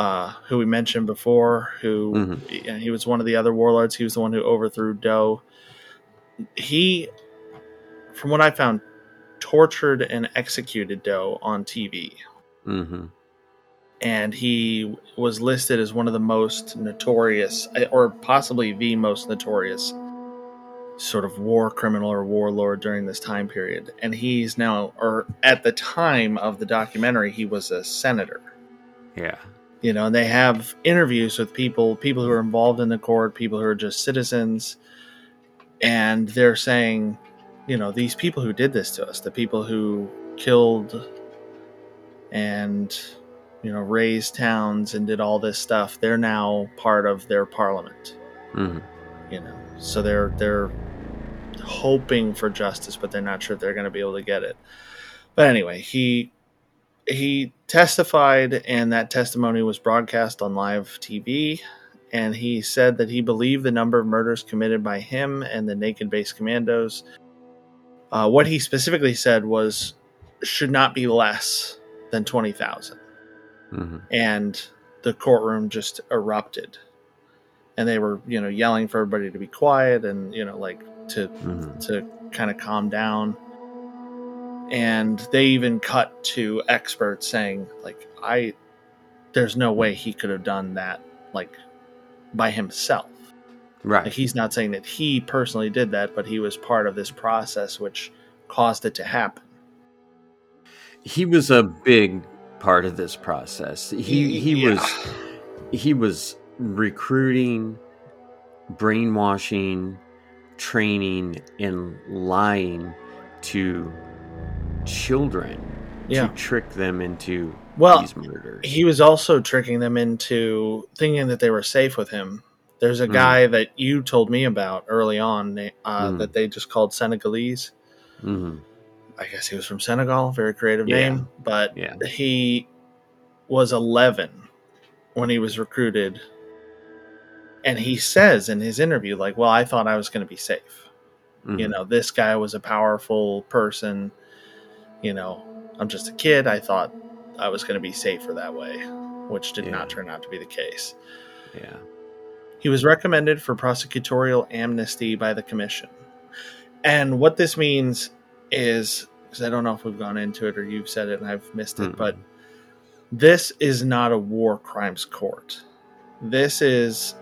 uh, who we mentioned before, who Mhm. yeah, he was one of the other warlords. He was the one who overthrew Doe. He, from what I found, tortured and executed Doe on TV, hmm and he was listed as one of the most notorious, or possibly the most notorious, sort of war criminal or warlord during this time period. And he's now, or at the time of the documentary, he was a senator. yeah you know and they have interviews with people people who are involved in the court people who are just citizens. And they're saying you know these people who did this to us the people who killed and you know razed towns and did all this stuff they're now part of their parliament. Hmm you know so they're they're hoping for justice but they're not sure if they're going to be able to get it. But anyway he he testified, and that testimony was broadcast on live TV. And he said that he believed the number of murders committed by him and the Naked Base Commandos. Uh, what he specifically said was should not be less than 20,000. hmm And the courtroom just erupted. And they were, you know, yelling for everybody to be quiet and, you know, like to hmm to kind of calm down. And they even cut to experts saying, like, I, there's no way he could have done that, like, by himself. Right. Like, he's not saying that he personally did that, but he was part of this process which caused it to happen. he was a big part of this process. He he Yeah. was he was recruiting, brainwashing, training, and lying to children Yeah. to trick them into Well, these murders. he was also tricking them into thinking that they were safe with him. There's a Hmm. guy that you told me about early on uh, Hmm. that they just called Senegalese. hmm I guess he was from Senegal, very creative Yeah. name, but Yeah. he was 11 when he was recruited. And he says in his interview, like, well, I thought I was going to be safe. Mm-hmm. You know, this guy was a powerful person. You know, I'm just a kid. I thought I was going to be safer that way, which did Yeah. not turn out to be the case. Yeah. He was recommended for prosecutorial amnesty by the commission. And what this means is because I don't know if we've gone into it or you've said it and I've missed it, Mm-mm. but this is not a war crimes court. This is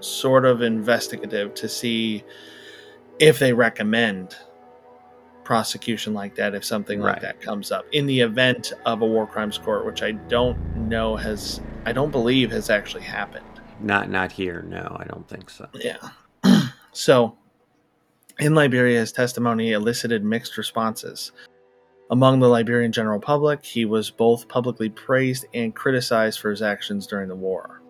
sort of investigative to see if they recommend prosecution like that if something like Right. that comes up in the event of a war crimes court which I don't know has I don't believe has actually happened. Not not here. No, I don't think so. Yeah. so, in Liberia, his testimony elicited mixed responses. Among the Liberian general public, he was both publicly praised and criticized for his actions during the war.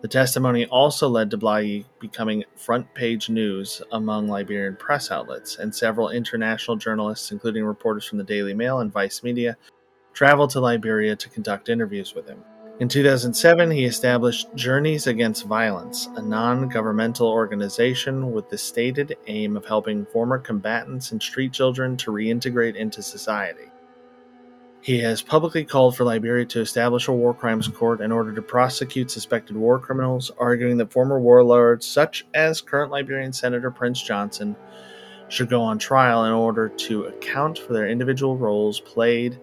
The testimony also led to Bly becoming front page news among Liberian press outlets, and several international journalists, including reporters from the Daily Mail and Vice Media, traveled to Liberia to conduct interviews with him. In 2007, he established Journeys Against Violence, a non governmental organization with the stated aim of helping former combatants and street children to reintegrate into society. He has publicly called for Liberia to establish a war crimes court in order to prosecute suspected war criminals, arguing that former warlords, such as current Liberian Senator Prince Johnson, should go on trial in order to account for their individual roles played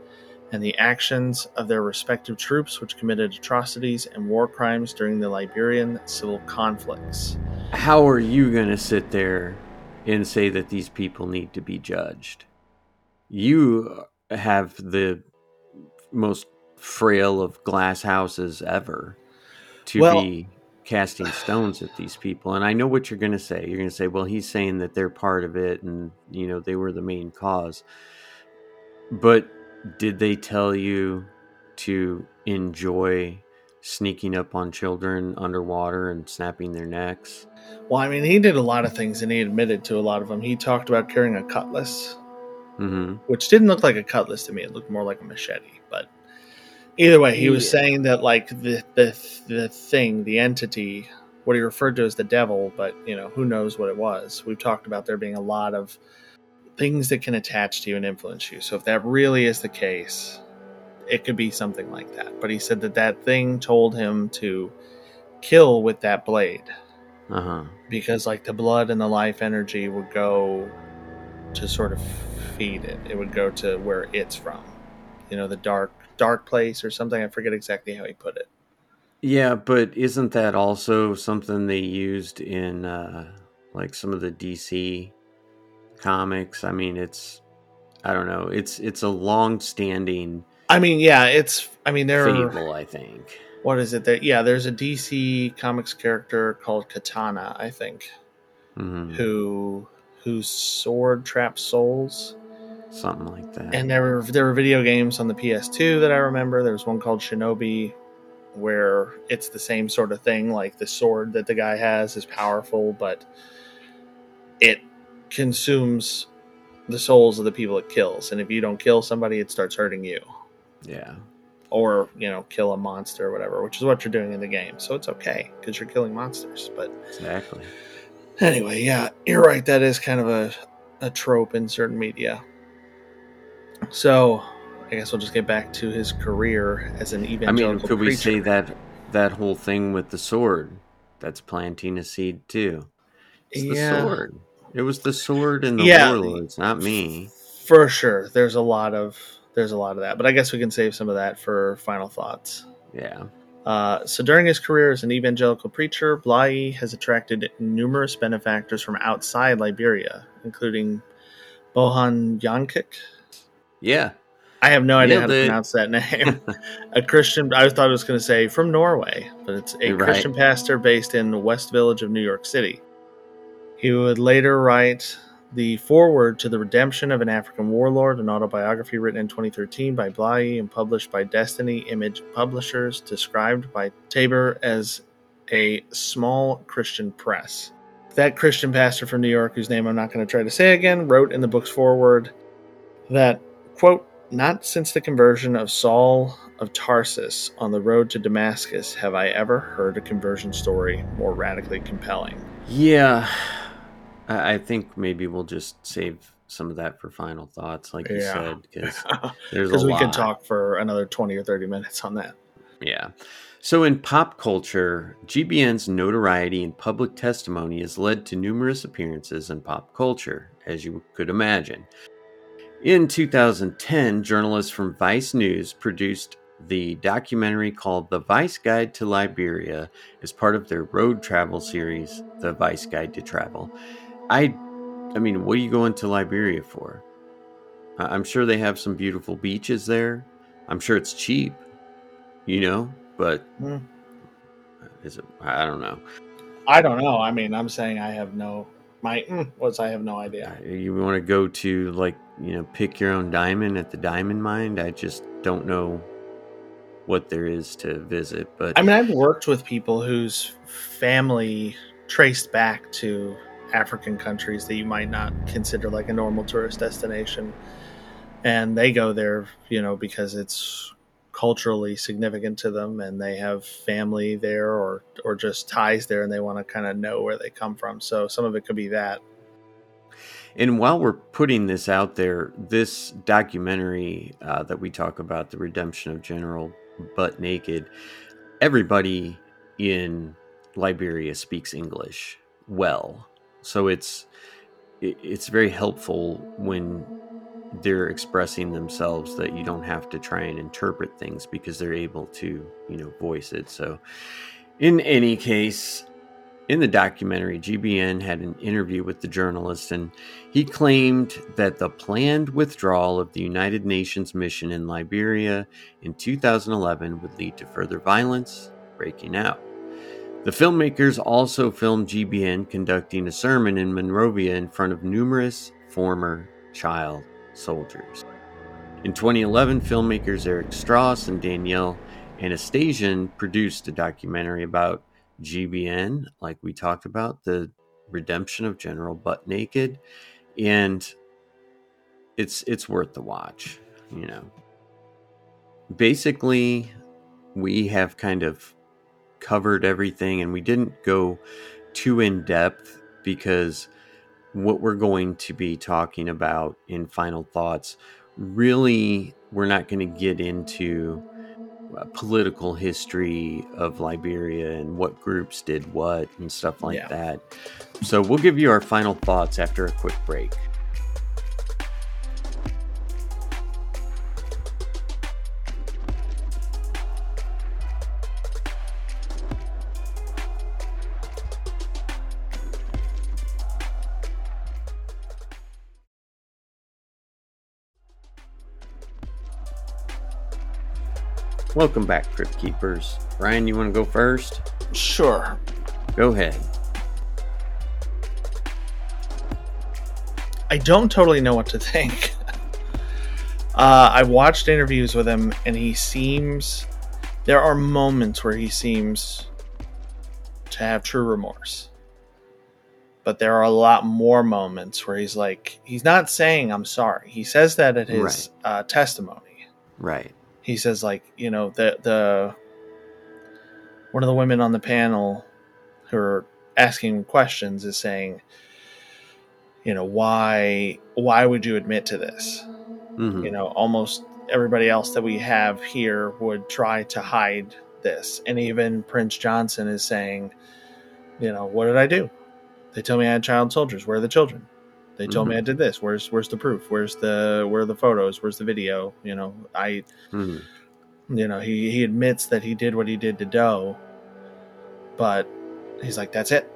and the actions of their respective troops which committed atrocities and war crimes during the Liberian civil conflicts. How are you going to sit there and say that these people need to be judged? You have the most frail of glass houses ever to Well- be casting stones at these people. And I know what you're going to say. You're going to say, well, he's saying that they're part of it and, you know, they were the main cause. But did they tell you to enjoy sneaking up on children underwater and snapping their necks? Well, I mean, he did a lot of things and he admitted to a lot of them. He talked about carrying a cutlass, hmm which didn't look like a cutlass to me. It looked more like a machete. But either way, he was Yeah. saying that, like, the, the, the thing, the entity, what he referred to as the devil, but, you know, who knows what it was. We've talked about there being a lot of things that can attach to you and influence you. So if that really is the case, it could be something like that. But he said that that thing told him to kill with that blade Uh huh. because like the blood and the life energy would go to sort of feed it. It would go to where it's from. You know, the dark dark place or something. I forget exactly how he put it. Yeah, but isn't that also something they used in uh, like some of the DC comics? I mean, it's I don't know. It's it's a long-standing I mean, yeah, it's I mean there are fable, I think. what is it that yeah, there's a DC comics character called Katana, I think, hmm who whose sword traps souls. Something like that. And there were there were video games on the PS2 that I remember. There was one called Shinobi, where it's the same sort of thing. Like the sword that the guy has is powerful, but it consumes the souls of the people it kills. And if you don't kill somebody, it starts hurting you. Yeah. or you know kill a monster or whatever, which is what you're doing in the game. So it's okay because you're killing monsters. But Exactly. Anyway, yeah, you're right. That is kind of a a trope in certain media. So I guess we'll just get back to his career as an event. I mean, could we say that that whole thing with the sword? That's planting a seed too. It's the sword. It was the sword and the Yeah. warlords, not me. For sure, there's a lot of there's a lot of that, but I guess we can save some of that for final thoughts. Yeah. Uh, so during his career as an evangelical preacher, Bly has attracted numerous benefactors from outside Liberia, including Bohan Yankik. Yeah. I have no idea how Nailed to pronounce that name. a Christian, I thought it was going to say from Norway, but it's a. Christian pastor based in the West Village of New York City. He would later write the foreword to The Redemption of an African Warlord, an autobiography written in 2013 by Bly and published by Destiny Image Publishers, described by Tabor as a small Christian press. That Christian pastor from New York, whose name I'm not going to try to say again, wrote in the book's foreword that, quote, not since the conversion of Saul of Tarsus on the road to Damascus have I ever heard a conversion story more radically compelling. Yeah. I think maybe we'll just save some of that for final thoughts, like you Yeah. said, because there's a Because we lot. could talk for another 20 or 30 minutes on that. Yeah. So in pop culture, GBN's notoriety and public testimony has led to numerous appearances in pop culture, as you could imagine. In 2010, journalists from Vice News produced the documentary called The Vice Guide to Liberia as part of their road travel series, The Vice Guide to Travel. I I mean, what are you going to Liberia for? I- I'm sure they have some beautiful beaches there. I'm sure it's cheap, you know, but Hmm. is it? I don't know. I don't know. I mean, I'm saying I have no. My mm, was I have no idea. You want to go to like you know pick your own diamond at the diamond mine? I just don't know what there is to visit, but I mean, I've worked with people whose family traced back to African countries that you might not consider like a normal tourist destination. And they go there, you know, because it's culturally significant to them and they have family there or or just ties there and they want to kind of know where they come from. So some of it could be that. And while we're putting this out there, this documentary uh, that we talk about, the redemption of General Butt Naked, everybody in Liberia speaks English well, so it's it's very helpful when they're expressing themselves that you don't have to try and interpret things because they're able to you know voice it. So, in any case, in the documentary, GBN had an interview with the journalist, and he claimed that the planned withdrawal of the United Nations mission in Liberia in 2011 would lead to further violence breaking out. The filmmakers also filmed GBN conducting a sermon in Monrovia in front of numerous former child soldiers. In 2011, filmmakers Eric Strauss and Daniele Anastasion produced a documentary about GBN, like we talked about, the redemption of General Butt Naked, and it's it's worth the watch. You know, basically, we have kind of covered everything, and we didn't go too in depth because what we're going to be talking about in final thoughts really we're not going to get into uh, political history of Liberia and what groups did what and stuff like Yeah. that. So we'll give you our final thoughts after a quick break. Welcome back, Crypt Keepers. Ryan, you want to go first? Sure. Go ahead. I don't totally know what to think. Uh, I watched interviews with him, and he seems. There are moments where he seems to have true remorse. But there are a lot more moments where he's like, he's not saying, I'm sorry. He says that at his uh, testimony. Right. He says like you know the the one of the women on the panel who are asking questions is saying you know why why would you admit to this? Mhm. you know almost everybody else that we have here would try to hide this. And even prince johnson is saying you know what did i do? They tell me i had child soldiers. Where are the children they told me i did this. Where's where's the proof? Where's the where are the photos? Where's the video? You know i Mhm. you know he, he admits that he did what he did to doe but he's like that's it.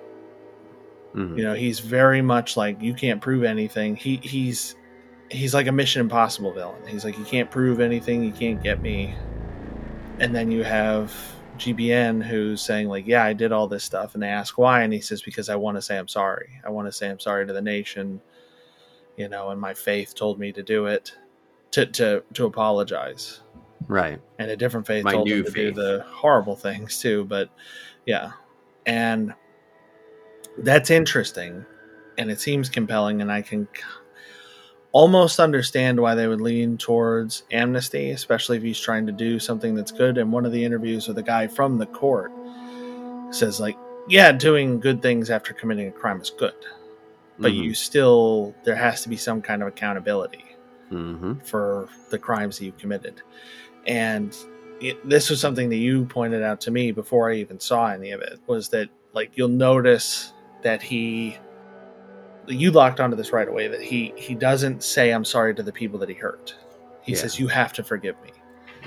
Mhm. you know he's very much like you can't prove anything. He he's he's like a mission impossible villain. He's like you can't prove anything. You can't get me. And then you have gbn who's saying like yeah i did all this stuff. And they ask why and he says because i want to say i'm sorry. I want to say i'm sorry to the nation you know and my faith told me to do it to to to apologize Right. and a different faith My told him to do the horrible things too. But yeah, and that's interesting, and it seems compelling, and I can almost understand why they would lean towards amnesty, especially if he's trying to do something that's good. And one of the interviews with a guy from the court says, like, yeah, doing good things after committing a crime is good, but Mhm. you still there has to be some kind of accountability Mhm. for the crimes that you committed. And it, this was something that you pointed out to me before I even saw any of it was that like you'll notice that he you locked onto this right away that he he doesn't say I'm sorry to the people that he hurt. He Yeah. says you have to forgive me.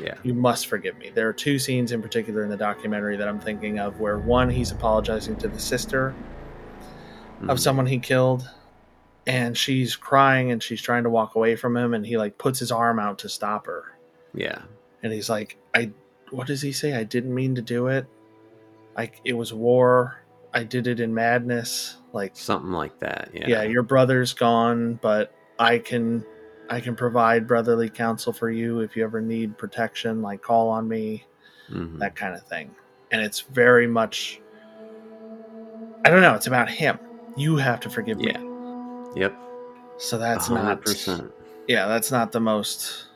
Yeah. You must forgive me. There are two scenes in particular in the documentary that I'm thinking of where one he's apologizing to the sister of Mhm. someone he killed and she's crying and she's trying to walk away from him and he like puts his arm out to stop her Yeah. and he's like i what does he say i didn't mean to do it like it was war i did it in madness like Something like that. Yeah. yeah. your brother's gone but i can i can provide brotherly counsel for you if you ever need protection like call on me Mhm. that kind of thing and it's very much i don't know it's about him you have to forgive Yeah. me Yep. so that's hundred not percent. yeah that's not the most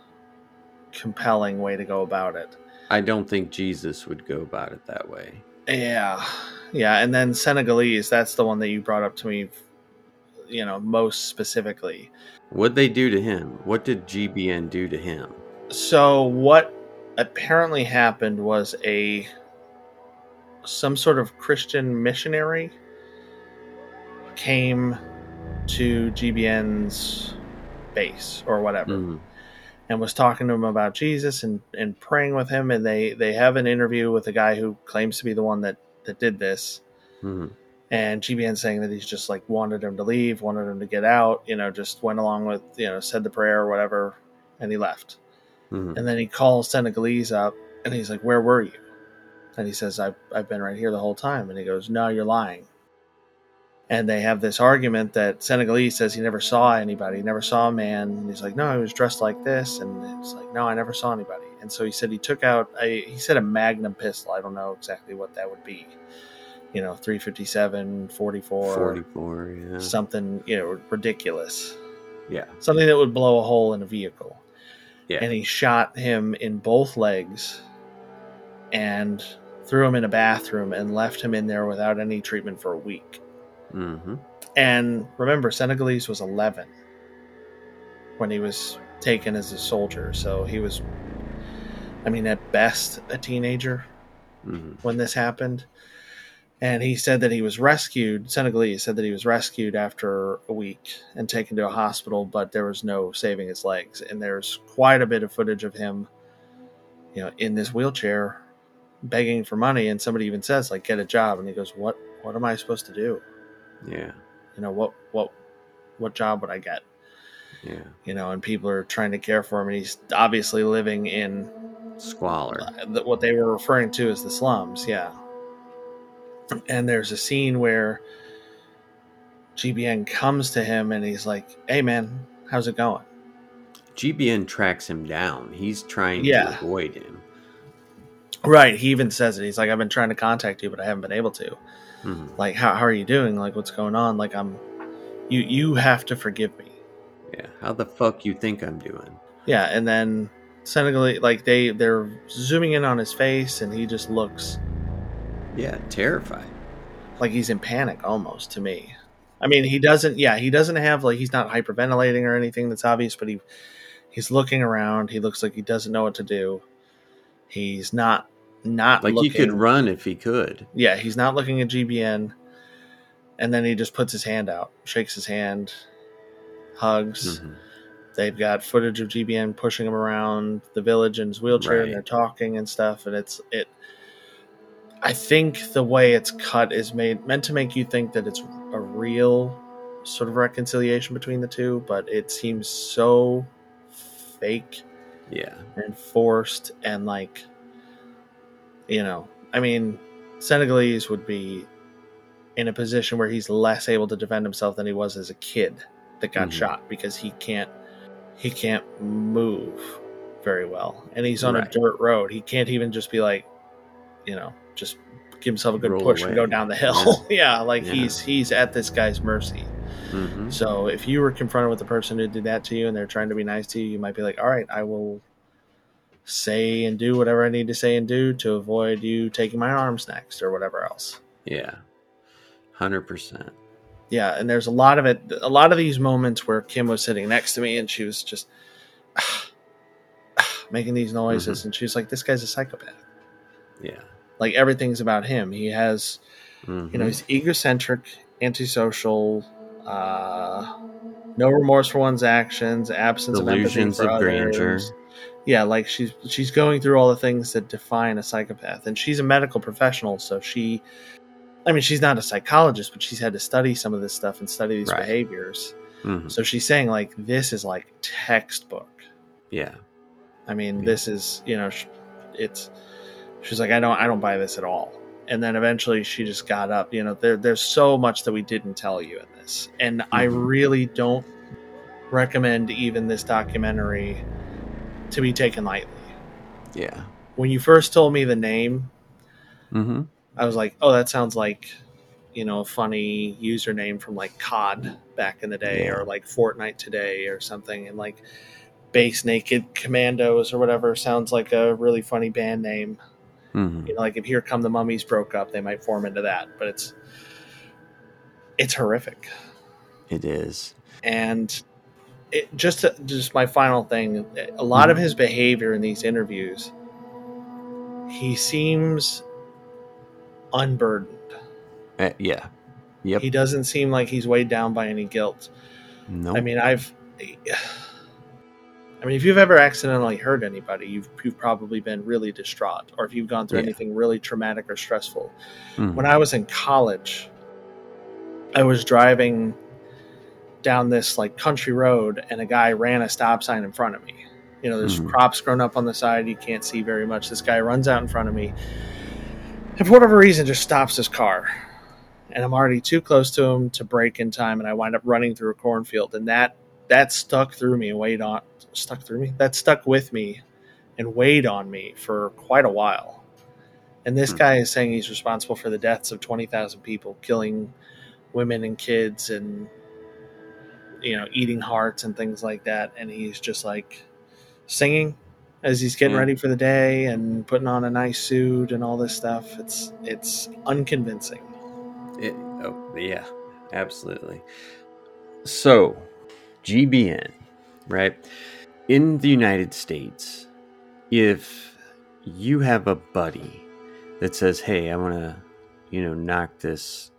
compelling way to go about it I don't think Jesus would go about it that way. Yeah, yeah, and then Senegalese. That's the one that you brought up to me. You know, most specifically. What'd they do to him? What did GBN do to him? So what apparently happened was a some sort of Christian missionary came to GBN's base or whatever. Mhm. and was talking to him about Jesus and, and praying with him. And they, they have an interview with a guy who claims to be the one that, that did this. Mhm. And GBN saying that he's just like wanted him to leave, wanted him to get out, you know, just went along with, you know, said the prayer or whatever, and he left. Mhm. And then he calls Senegalese up and he's like, Where were you? And he says, I've, I've been right here the whole time. And he goes, No, you're lying. And they have this argument that Senegalese says he never saw anybody, he never saw a man. And he's like, No, he was dressed like this. And it's like, No, I never saw anybody. And so he said he took out a, he said a magnum pistol. I don't know exactly what that would be. You know, 357, 44, 44, yeah. something, you know, ridiculous. Yeah. Something that would blow a hole in a vehicle Yeah. and he shot him in both legs and threw him in a bathroom and left him in there without any treatment for a week. Hmm And remember, Senegalese was 11 when he was taken as a soldier. So he was, I mean, at best, a teenager hmm when this happened. And he said that he was rescued. Senegalese said that he was rescued after a week and taken to a hospital, but there was no saving his legs. And there's quite a bit of footage of him, you know, in this wheelchair, begging for money. And somebody even says, like, get a job. And he goes, "What? What am I supposed to do? Yeah. You know, what? What? What job would I get? Yeah. You know?" And people are trying to care for him, and he's obviously living in Squalor. Uh, the- what they were referring to as the slums, yeah. And there's a scene where GBN comes to him and he's like, "Hey man, how's it going?" GBN tracks him down. He's trying Yeah. to avoid him. Right. He even says it. He's like, "I've been trying to contact you, but I haven't been able to. Mhm. Like, how how are you doing? Like, what's going on? Like, I'm, you you have to forgive me." Yeah. How the fuck you think I'm doing? Yeah. And then Senegalese, like they they're zooming in on his face, and he just looks Yeah, terrified. like he's in panic almost to me. I mean, he doesn't. Yeah, he doesn't have like he's not hyperventilating or anything that's obvious, but he he's looking around. He looks like he doesn't know what to do. He's not not Like looking, he could run if he could. Yeah, he's not looking at GBN, and then he just puts his hand out, shakes his hand, hugs. Mhm. They've got footage of GBN pushing him around the village in his wheelchair, Right. and they're talking and stuff. And it's it. I think the way it's cut is made meant to make you think that it's a real sort of reconciliation between the two, but it seems so fake Yeah. and forced and like you know i mean senegalese would be in a position where he's less able to defend himself than he was as a kid that got Mhm. shot because he can't he can't move very well. And he's on Right. a dirt road. He can't even just be like you know just give himself a good Roll push and go down the hill. Yeah, like Yeah. he's he's at this guy's mercy. Hmm so if you were confronted with the person who did that to you and they're trying to be nice to you, you might be like, all right, I will say and do whatever I need to say and do to avoid you taking my arms next or whatever else. Yeah. Hundred percent. Yeah, and there's a lot of it, a lot of these moments where Kim was sitting next to me and she was just making these noises, and she was like, "This guy's a psychopath. Yeah. Like everything's about him. He has, Mhm. you know, he's egocentric, antisocial." Uh, no remorse for one's actions, absence Delusions of empathy of for grandeur. Yeah, like she's she's going through all the things that define a psychopath, and she's a medical professional, so she, I mean, she's not a psychologist, but she's had to study some of this stuff and study these Right. behaviors. Mhm. So she's saying like this is like textbook. Yeah. I mean, Yeah. this is you know, it's. She's like, I don't, I don't buy this at all. And then eventually, she just got up. You know, there, there's so much that we didn't tell you in this, and I Mhm. really don't recommend even this documentary to be taken lightly. Yeah. When you first told me the name, hmm I was like, oh, that sounds like, you know, a funny username from like COD back in the day, Yeah. or like Fortnite today, or something, and like Base Naked Commandos or whatever sounds like a really funny band name. hmm You know, like if Here Come the Mummies broke up, they might form into that, but it's it's horrific. It is. And it just just my final thing, a lot of his behavior in these interviews, he seems unburdened. Uh, yeah. Yep. He doesn't seem like he's weighed down by any guilt. no. I mean, I've I mean, if you've ever accidentally hurt anybody, you've you've probably been really distraught, or if you've gone through Yeah. anything really traumatic or stressful. Mhm. When I was in college, I was driving down this like country road, and a guy ran a stop sign in front of me. You know, there's Mhm. crops grown up on the side; you can't see very much. This guy runs out in front of me, and for whatever reason, just stops his car. And I'm already too close to him to break in time, and I wind up running through a cornfield, and that that stuck through me and weighed on stuck through me. That stuck with me and weighed on me for quite a while. And this Hmm. guy is saying he's responsible for the deaths of twenty thousand people, killing women and kids, and you know, eating hearts and things like that. And he's just like singing as he's getting Yeah. ready for the day and putting on a nice suit and all this stuff. It's it's unconvincing. It, oh, yeah, absolutely. So, GBN, right? In the United States, if you have a buddy that says, "Hey, I want to, you know, knock this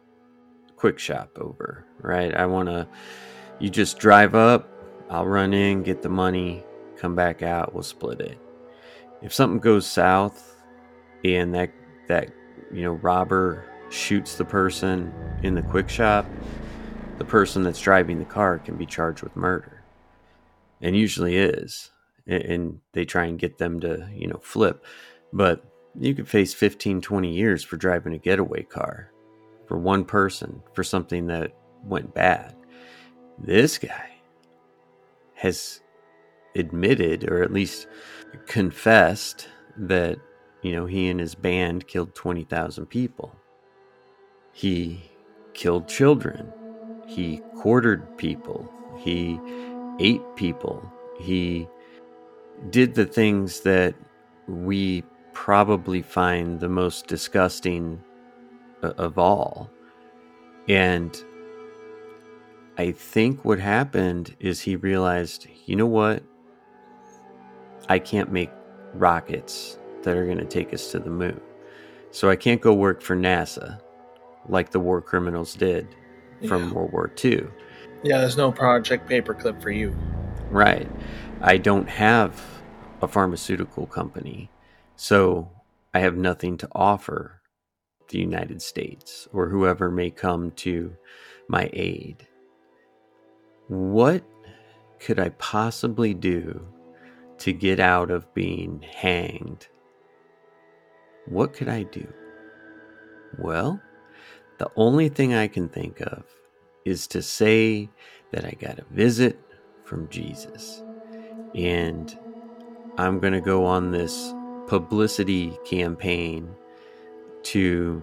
quick shop over," right? I want to you just drive up, I'll run in, get the money, come back out, we'll split it. If something goes south and that that you know robber shoots the person in the quick shop, the person that's driving the car can be charged with murder. And usually is. And they try and get them to, you know, flip. But you could face 15, 20 years for driving a getaway car for one person for something that went bad. This guy has admitted, or at least confessed, that, you know, he and his band killed 20,000 people. He killed children. He quartered people. He ate people. He did the things that we probably find the most disgusting uh, of all. And I think what happened is he realized, you know what? I can't make rockets that are going to take us to the moon. So I can't go work for NASA like the war criminals did from Yeah. World War II. Yeah, there's no Project Paperclip for you. Right. I don't have a pharmaceutical company, so I have nothing to offer the United States or whoever may come to my aid. What could I possibly do to get out of being hanged? What could I do? Well, the only thing I can think of is to say that I got a visit from Jesus. And I'm going to go on this publicity campaign to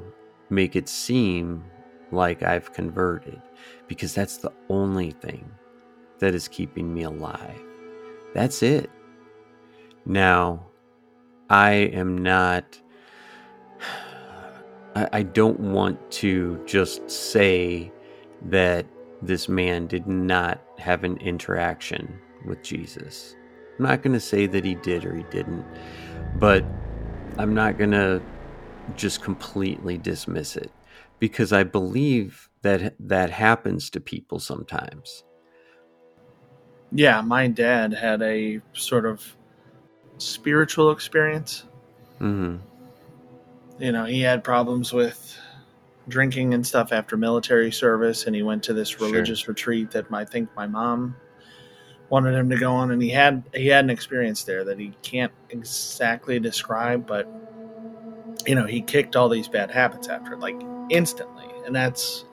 make it seem like I've converted because that's the only thing that is keeping me alive. That's it. Now, I am not. I, I don't want to just say that this man did not have an interaction with Jesus. I'm not going to say that he did or he didn't, but I'm not going to just completely dismiss it because I believe that that happens to people sometimes. Yeah, my dad had a sort of spiritual experience. hmm You know, he had problems with drinking and stuff after military service, and he went to this Sure. religious retreat that I think my mom wanted him to go on, and he had he had an experience there that he can't exactly describe, but you know, he kicked all these bad habits after like instantly, and that's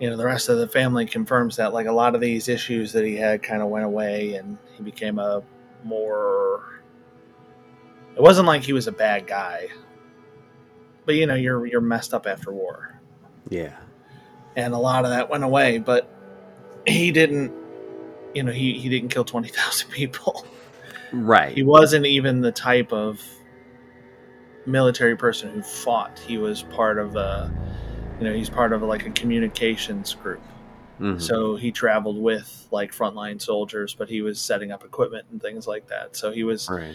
you know the rest of the family confirms that like a lot of these issues that he had kind of went away and he became a more it wasn't like he was a bad guy but you know you're you're messed up after war Yeah. and a lot of that went away but he didn't you know he, he didn't kill 20,000 people Right. he wasn't even the type of military person who fought he was part of a you know he's part of like a communications group Mhm. So he traveled with like frontline soldiers, but he was setting up equipment and things like that. So he was, right.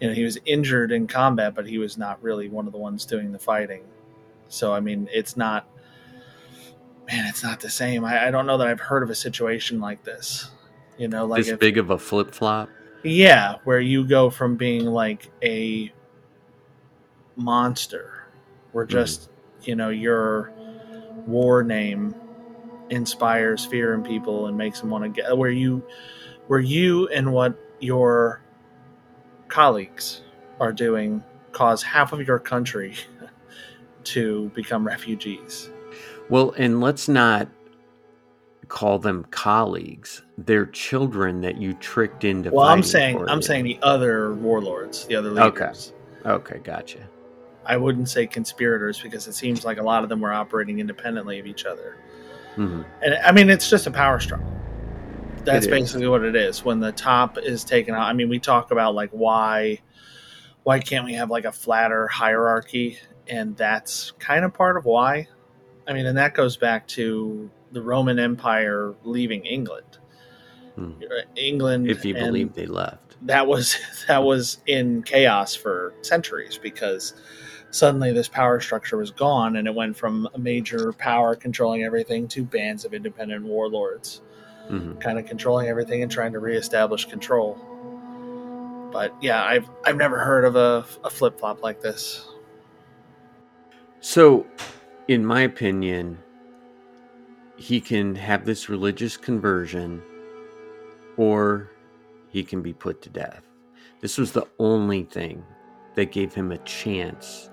you know, he was injured in combat, but he was not really one of the ones doing the fighting. So I mean, it's not, man, it's not the same. I, I don't know that I've heard of a situation like this. You know, like this if, big of a flip flop. yeah, where you go from being like a monster, where hmm. just you know your war name inspires fear in people and makes them want to get where you where you and what your colleagues are doing cause half of your country to become refugees. Well, and let's not call them colleagues. They're children that you tricked into. Well, I'm saying I'm you. saying the other warlords, the other leaders. Okay. Okay, gotcha. I wouldn't say conspirators because it seems like a lot of them were operating independently of each other. hmm And I mean, it's just a power struggle. That's It is. basically what it is. When the top is taken out, I mean, we talk about like why why can't we have like a flatter hierarchy, and that's kind of part of why. I mean, and that goes back to the Roman Empire leaving England. Hmm. England, If you believe they left. that was that was in chaos for centuries because suddenly this power structure was gone and it went from a major power controlling everything to bands of independent warlords hmm kind of controlling everything and trying to reestablish control. But yeah i've i've never heard of a, a flip-flop like this. So, in my opinion, he can have this religious conversion or he can be put to death. This was the only thing that gave him a chance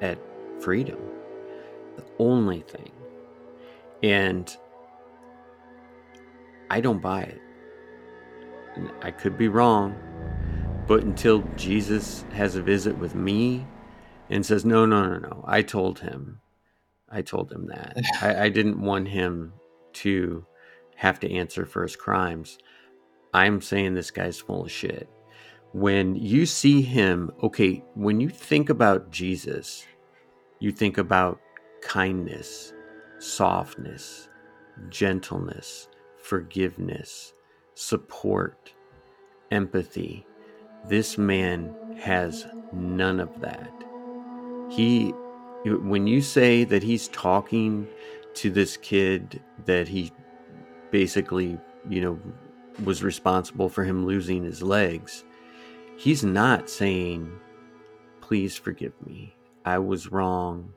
at freedom. The only thing. And I don't buy it. And I could be wrong, but until Jesus has a visit with me and says, No, no, no, no. I told him. I told him that. I, I didn't want him to have to answer for his crimes. I'm saying this guy's full of shit. When you see him, okay, when you think about Jesus, you think about kindness, softness, gentleness, forgiveness, support, empathy. This man has none of that. He, when you say that he's talking to this kid that he basically, you know, was responsible for him losing his legs, he's not saying, Please forgive me. I was wrong.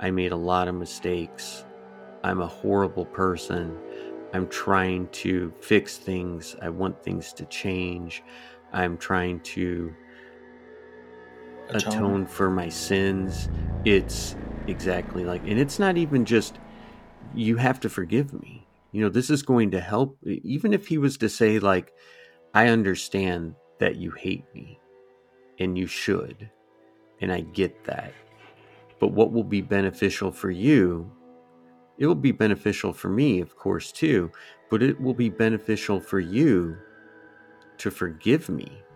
I made a lot of mistakes. I'm a horrible person. I'm trying to fix things. I want things to change. I'm trying to atone, atone for my sins. It's exactly like, and it's not even just, you have to forgive me. You know, this is going to help. Even if he was to say, like, I understand that you hate me and you should, and I get that. But what will be beneficial for you it will be beneficial for me, of course, too, but it will be beneficial for you to forgive me.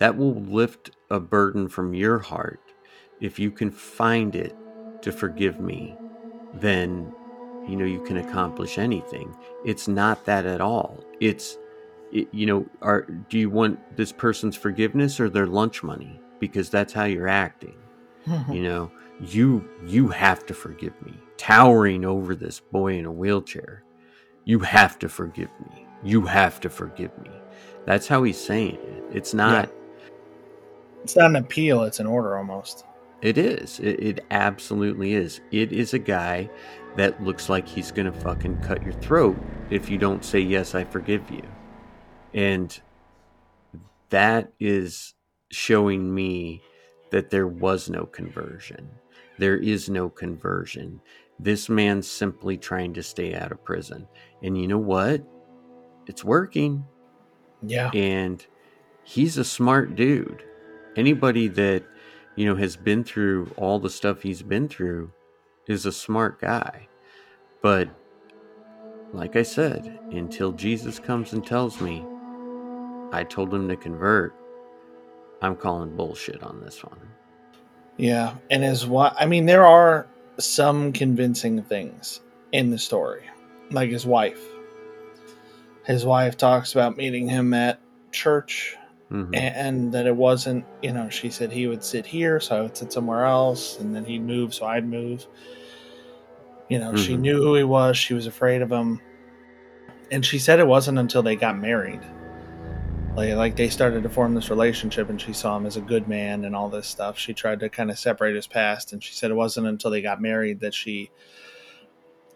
That will lift a burden from your heart. If you can find it to forgive me, then you know you can accomplish anything. It's not that at all. It's it, you know, are do you want this person's forgiveness or their lunch money? Because that's how you're acting. you know, you you have to forgive me. Towering over this boy in a wheelchair you have to forgive me. You have to forgive me. That's how he's saying it. It's not yeah. it's not an appeal it's an order almost. It is. It, it absolutely is. It is a guy that looks like he's gonna fucking cut your throat if you don't say yes i forgive you and that is showing me that there was no conversion there is no conversion. This man's simply trying to stay out of prison. And you know what? It's working. Yeah. And he's a smart dude. Anybody that, you know, has been through all the stuff he's been through is a smart guy. But like I said, until Jesus comes and tells me I told him to convert, I'm calling bullshit on this one. Yeah, and as wife. I mean, there are some convincing things in the story, like his wife. His wife talks about meeting him at church, mm-hmm. and that it wasn't. You know, she said he would sit here, so I would sit somewhere else, and then he'd move, so I'd move. You know, mm-hmm. she knew who he was. She was afraid of him, and she said it wasn't until they got married like like they started to form this relationship and she saw him as a good man and all this stuff. She tried to kind of separate his past and she said it wasn't until they got married that she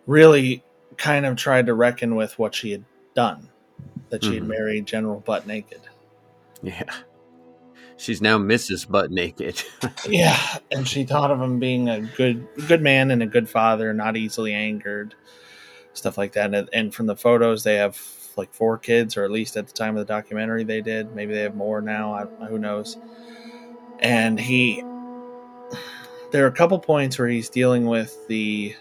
really kind of tried to reckon with what she had done that she mm-hmm. had married general butt naked. Yeah. She's now mrs butt naked. Yeah and she thought of him being a good good man and a good father not easily angered stuff like that and, and from the photos they have like four kids, or at least at the time of the documentary they did. Maybe they have more now. I, who knows? And he, there are a couple points where he's dealing with the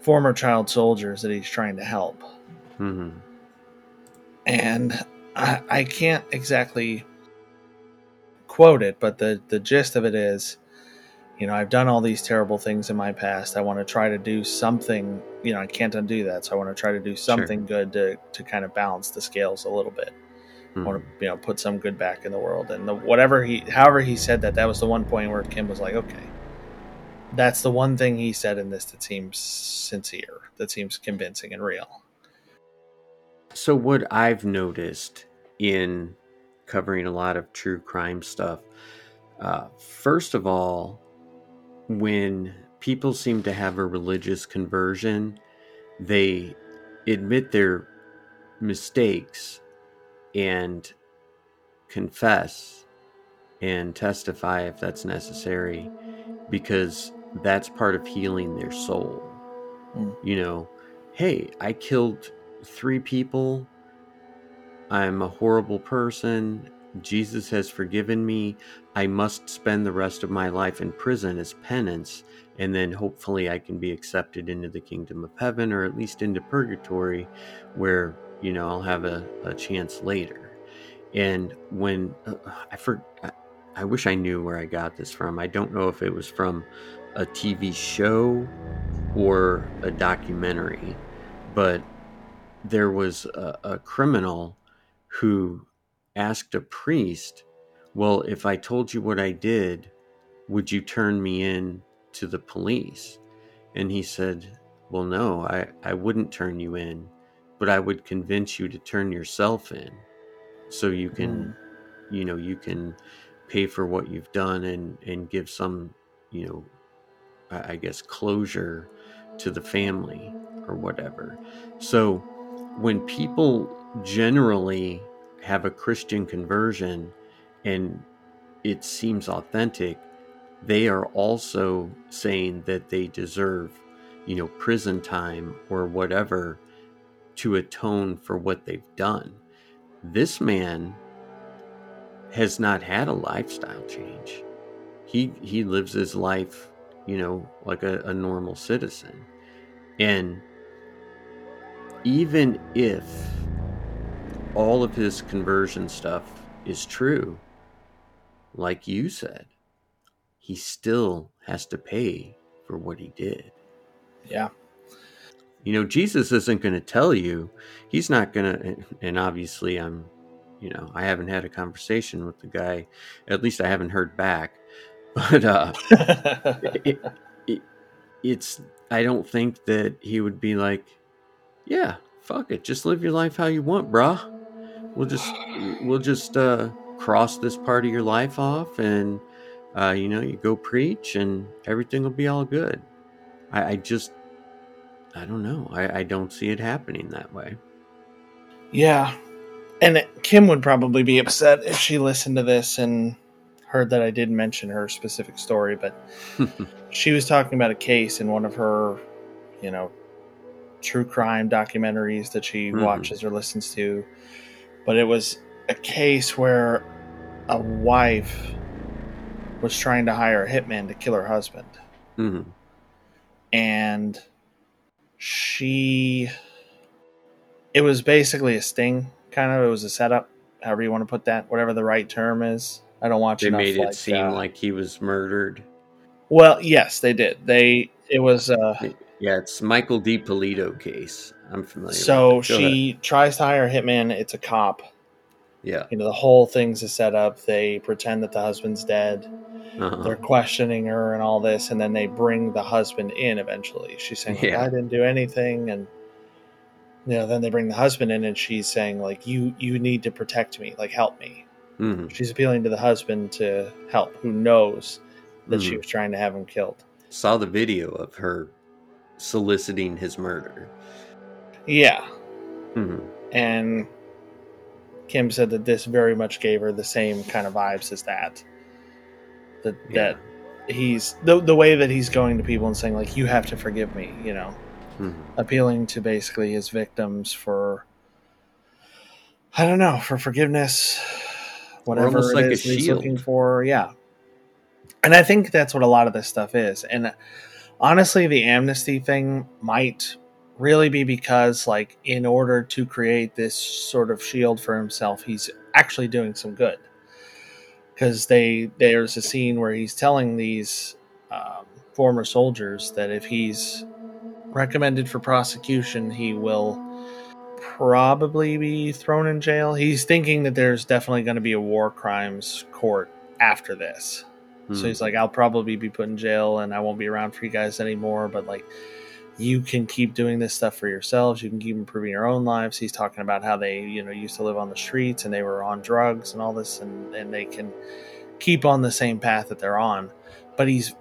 former child soldiers that he's trying to help. Mm-hmm. And I, I can't exactly quote it, but the, the gist of it is you know, I've done all these terrible things in my past. I want to try to do something, you know, I can't undo that. So I want to try to do something sure. good to, to kind of balance the scales a little bit. Mm-hmm. I want to, you know, put some good back in the world. And the, whatever he, however he said that, that was the one point where Kim was like, okay, that's the one thing he said in this that seems sincere, that seems convincing and real. So, what I've noticed in covering a lot of true crime stuff, uh, first of all, when people seem to have a religious conversion, they admit their mistakes and confess and testify if that's necessary because that's part of healing their soul. Mm. You know, hey, I killed three people. I'm a horrible person. Jesus has forgiven me. I must spend the rest of my life in prison as penance, and then hopefully I can be accepted into the kingdom of heaven or at least into purgatory, where you know, I'll have a, a chance later. And when uh, I for, I, I wish I knew where I got this from. I don't know if it was from a TV show or a documentary, but there was a, a criminal who asked a priest, Well, if I told you what I did, would you turn me in to the police? And he said, Well, no, I, I wouldn't turn you in, but I would convince you to turn yourself in so you can, mm. you know, you can pay for what you've done and, and give some, you know, I guess closure to the family or whatever. So when people generally have a Christian conversion and it seems authentic, they are also saying that they deserve, you know, prison time or whatever to atone for what they've done. This man has not had a lifestyle change. He he lives his life, you know, like a, a normal citizen. And even if all of his conversion stuff is true, like you said, he still has to pay for what he did. Yeah. You know, Jesus isn't going to tell you, he's not going to, and obviously, I'm, you know, I haven't had a conversation with the guy, at least I haven't heard back, but uh, it, it, it's, I don't think that he would be like, yeah, fuck it, just live your life how you want, brah. We'll just, we'll just, uh, cross this part of your life off and uh, you know you go preach and everything will be all good. I, I just i don't know. I, I don't see it happening that way. Yeah. And kim would probably be upset if she listened to this and heard that i did mention her specific story but she was talking about a case in one of her you know true crime documentaries that she mm-hmm. watches or listens to. But it was a case where a wife was trying to hire a hitman to kill her husband. Mm-hmm. And she. It was basically a sting, kind of. It was a setup, however you want to put that, whatever the right term is. I don't watch. They made it like, seem uh, like he was murdered. Well, yes, they did. They it was. uh Yeah, it's Michael Dippolito case. I'm familiar. So she ahead. tries to hire a hitman. It's a cop yeah. You know, the whole thing's a setup. They pretend that the husband's dead. Uh-huh. They're questioning her and all this, and then they bring the husband in eventually. She's saying, like, yeah. I didn't do anything. And, you know, then they bring the husband in, and she's saying, like, you, you need to protect me, like, help me. Mm-hmm. She's appealing to the husband to help, who knows that mm-hmm. she was trying to have him killed. Saw the video of her soliciting his murder. Yeah. Mm-hmm. And Kim said that this very much gave her the same kind of vibes as that. That yeah. that he's the the way that he's going to people and saying like you have to forgive me, you know, mm-hmm. appealing to basically his victims for I don't know for forgiveness, whatever it like is he's looking for. Yeah, and I think that's what a lot of this stuff is. And honestly, the amnesty thing might really be because like in order to create this sort of shield for himself he's actually doing some good. Because they there's a scene where he's telling these um, former soldiers that if he's recommended for prosecution he will probably be thrown in jail. He's thinking that there's definitely going to be a war crimes court after this. So hmm. he's like i'll probably be put in jail and i won't be around for you guys anymore but like you can keep doing this stuff for yourselves. You can keep improving your own lives. He's talking about how they, you know, used to live on the streets and they were on drugs and all this, and, and they can keep on the same path that they're on. But he's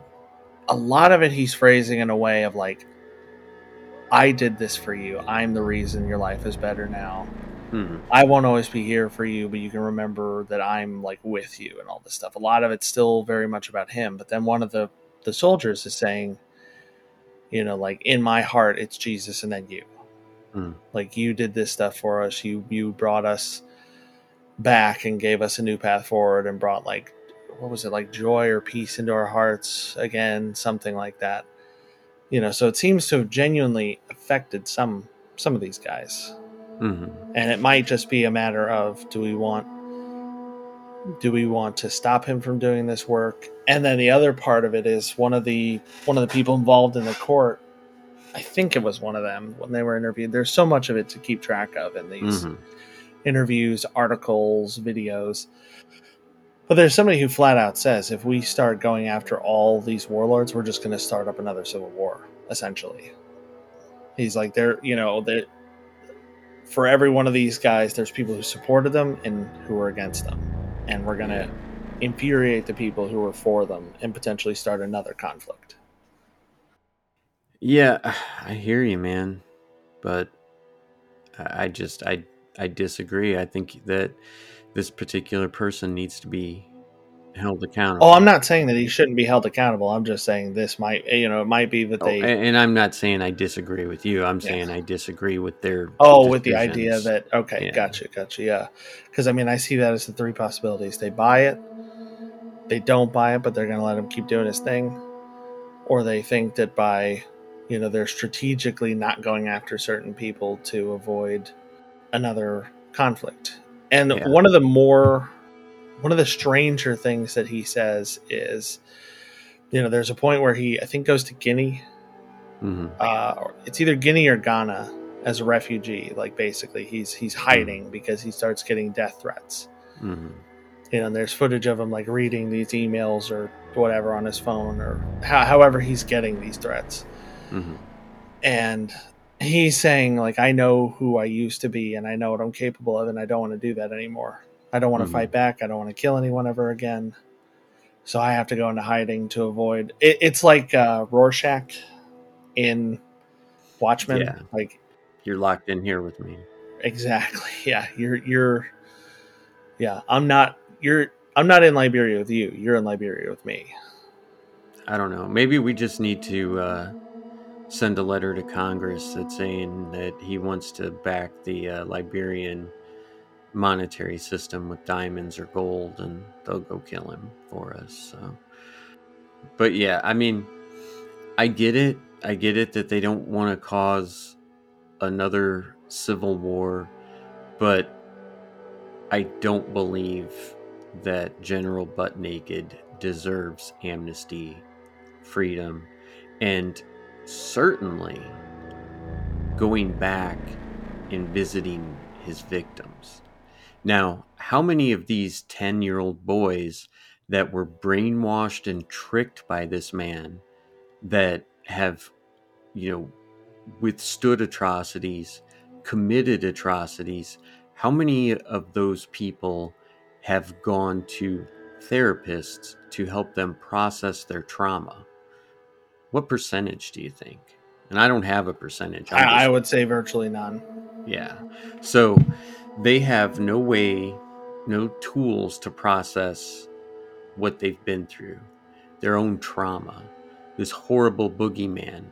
a lot of it, he's phrasing in a way of like, I did this for you. I'm the reason your life is better now. Mm-hmm. I won't always be here for you, but you can remember that I'm like with you and all this stuff. A lot of it's still very much about him. But then one of the, the soldiers is saying, you know like in my heart it's jesus and then you. Mm. like you did this stuff for us. You you brought us back and gave us a new path forward and brought like what was it like joy or peace into our hearts again something like that. You know so it seems to have genuinely affected some some of these guys. Hmm and it might just be a matter of do we want do we want to stop him from doing this work? And then the other part of it is one of the one of the people involved in the court i think it was one of them when they were interviewed there's so much of it to keep track of in these hmm interviews articles videos. But there's somebody who flat out says if we start going after all these warlords we're just going to start up another civil war essentially. He's like they're you know that for every one of these guys there's people who supported them and who were against them and we're going to infuriate the people who were for them and potentially start another conflict Yeah, I hear you, man. But I I just I I disagree. I think that this particular person needs to be held accountable. oh i'm not saying that he shouldn't be held accountable i'm just saying this might you know it might be that Oh, they and I'm not saying I disagree with you. I'm saying I disagree with their. Oh, with the idea that okay, Yeah. gotcha, gotcha, yeah. Because I mean, I see that as the three possibilities: they buy it, they don't buy it, but they're going to let him keep doing his thing, or they think that by, you know, they're strategically not going after certain people to avoid another conflict. And Yeah. one of the more, one of the stranger things that he says is, you know, there's a point where he, I think, goes to Guinea Mhm. uh, it's either Guinea or Ghana as a refugee. Like basically, he's he's hiding because he starts getting death threats. Mhm. You know, and there's footage of him like reading these emails or whatever on his phone or how, however he's getting these threats. Mhm. And he's saying like, I know who I used to be and I know what I'm capable of, and I don't want to do that anymore. I don't want to Mhm. fight back. I don't want to kill anyone ever again. So I have to go into hiding to avoid. It, it's like uh, Rorschach in Watchmen. Yeah. Like You're locked in here with me. exactly. Yeah, you're you're. Yeah, I'm not. You're. I'm not in Liberia with you. You're in Liberia with me. I don't know. Maybe we just need to uh, send a letter to Congress that's saying that he wants to back the uh, Liberian monetary system with diamonds or gold, and they'll go kill him for us. So, but yeah, I mean, I get it. I get it that they don't want to cause another civil war, but I don't believe that General Butt Naked deserves amnesty, freedom, and certainly going back and visiting his victims. Now, how many of these 10 year old boys that were brainwashed and tricked by this man that have, you know, withstood atrocities, committed atrocities, how many of those people have gone to therapists to help them process their trauma? What percentage do you think? And I don't have a percentage. I, I would say virtually none. yeah. So they have no way, no tools to process what they've been through, their own trauma, this horrible boogeyman.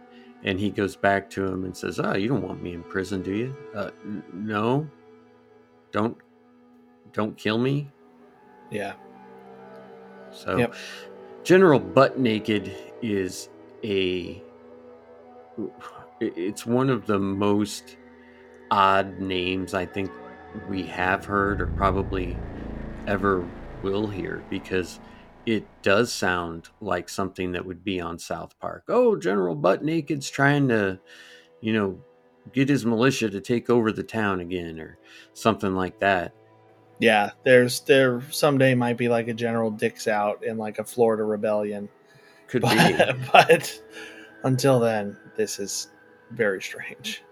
And he goes back to him and says, Oh, you don't want me in prison, do you? Uh, n- no. Don't, don't kill me. Yeah. So, Yep. General Butt Naked is a. It's one of the most odd names I think we have heard or probably ever will hear because it does sound like something that would be on South Park. Oh, General Butt Naked's trying to, you know, get his militia to take over the town again or something like that. Yeah. There's there someday might be like a General Dicks out in like a Florida rebellion, Could be. but, but until then, this is very strange.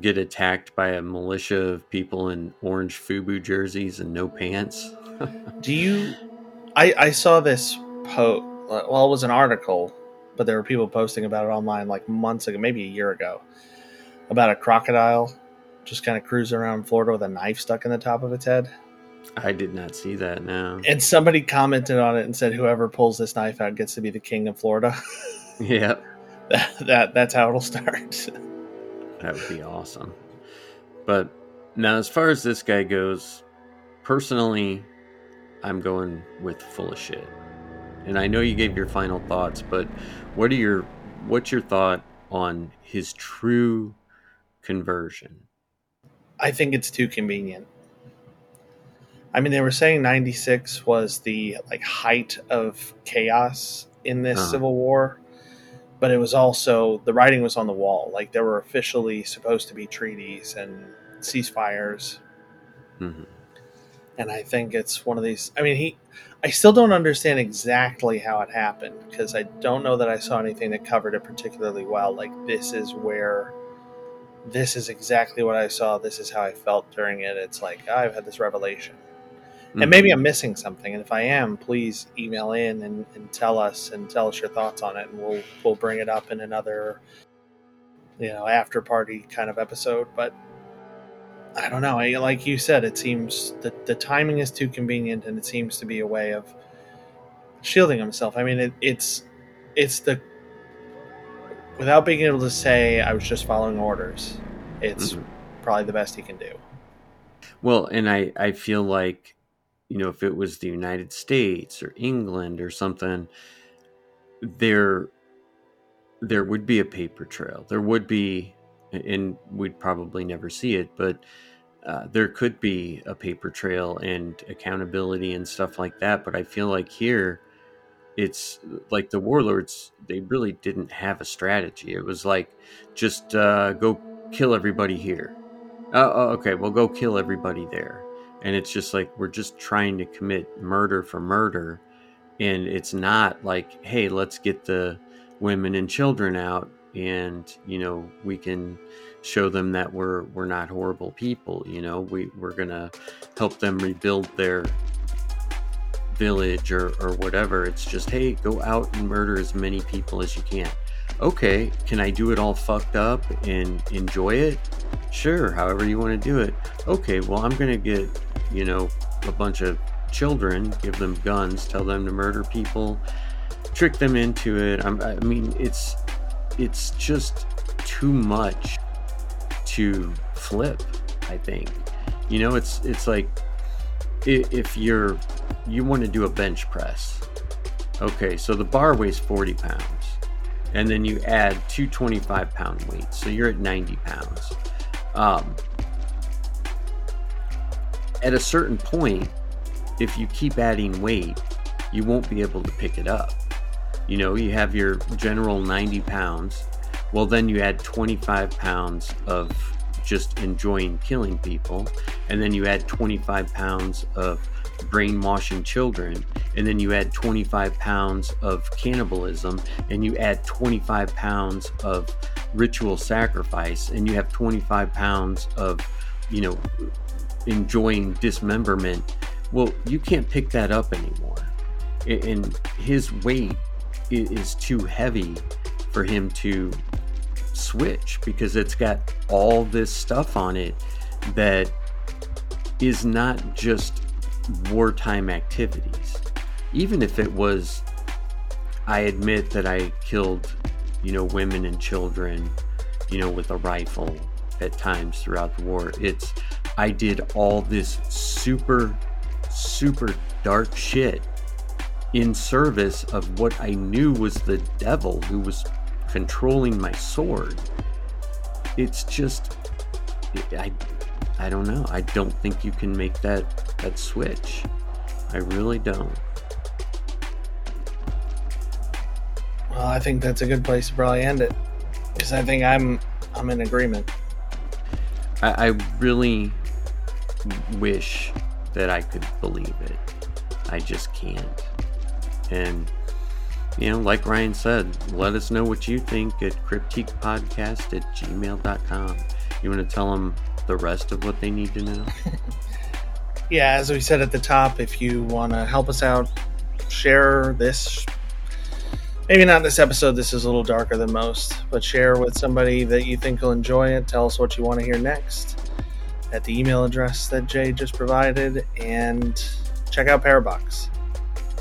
Get attacked by a militia of people in orange FUBU jerseys and no pants. Do you? I I saw this post. Well, it was an article, but there were people posting about it online like months ago, maybe a year ago, about a crocodile just kind of cruising around Florida with a knife stuck in the top of its head. I did not see that now. And somebody commented on it and said, "Whoever pulls this knife out gets to be the king of Florida." yeah, that, that that's how it'll start. that would be awesome. But now, as far as this guy goes, personally, I'm going with full of shit. And I know you gave your final thoughts, but what are your what's your thought on his true conversion? I think it's too convenient. I mean, they were saying 96 was the like height of chaos in this Uh-huh. civil war, but it was also the writing was on the wall. Like there were officially supposed to be treaties and ceasefires, Mhm. and I think it's one of these. I mean, he. I still don't understand exactly how it happened because I don't know that I saw anything that covered it particularly well. Like this is where. This is exactly what I saw. This is how I felt during it. It's like I've had this revelation and maybe I'm missing something. And if I am, please email in and, and tell us and tell us your thoughts on it, and we'll we'll bring it up in another, you know, after party kind of episode. But I don't know. I, like you said, it seems that the timing is too convenient, and it seems to be a way of shielding himself. I mean, it, it's it's the without being able to say I was just following orders. It's Mhm. probably the best he can do. Well, and I, I feel like, you know, if it was the United States or England or something, there there would be a paper trail. There would be, and we'd probably never see it, but uh, there could be a paper trail and accountability and stuff like that. But I feel like here, it's like the warlords, they really didn't have a strategy. It was like, just uh, go kill everybody here. Oh, okay. Well, go kill everybody there. And it's just like we're just trying to commit murder for murder. And it's not like, hey, let's get the women and children out and, you know, we can show them that we're we're not horrible people, you know. We we're to help them rebuild their village or, or whatever. It's just, hey, go out and murder as many people as you can. Okay, can I do it all fucked up and enjoy it? Sure, however you want to do it. Okay, well, I'm to get, you know, a bunch of children, give them guns, tell them to murder people, trick them into it. I'm, I mean, it's it's just too much to flip, I think. You know, it's it's like if you're you want to do a bench press. Okay, so the bar weighs 40 pounds. And then you add two 25 pound weights. So you're at 90 pounds. Um, at a certain point, if you keep adding weight, you won't be able to pick it up. You know, you have your general 90 pounds. Well, then you add 25 pounds of just enjoying killing people. And then you add 25 pounds of brainwashing children. And then you add 25 pounds of cannibalism. And you add 25 pounds of ritual sacrifice. And you have 25 pounds of, you know, enjoying dismemberment. Well, you can't pick that up anymore. And his weight is too heavy for him to switch because it's got all this stuff on it that is not just wartime activities. Even if it was, I admit that I killed, you know, women and children, you know, with a rifle at times throughout the war. It's, I did all this super, super dark shit in service of what I knew was the devil who was controlling my sword. It's just I I don't know. I don't think you can make that that switch. I really don't. Well, I think that's a good place to probably end it, because I think I'm I'm in agreement. I, I really wish that I could believe it. I just can't. And you know, like Ryan said, let us know what you think at cryptiquepodcast at gmail.com. You want to tell them the rest of what they need to know? Yeah, as we said at the top, if you want to help us out, share this. Maybe not this episode. This is a little darker than most, but share with somebody that you think will enjoy it. Tell us what you want to hear next at the email address that Jay just provided, and check out Parabox.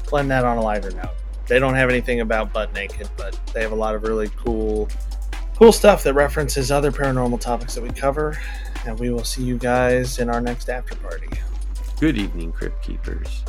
Blend that on a lighter note. They don't have anything about butt naked, but they have a lot of really cool, cool stuff that references other paranormal topics that we cover. And we will see you guys in our next after party. Good evening, Crypt Keepers.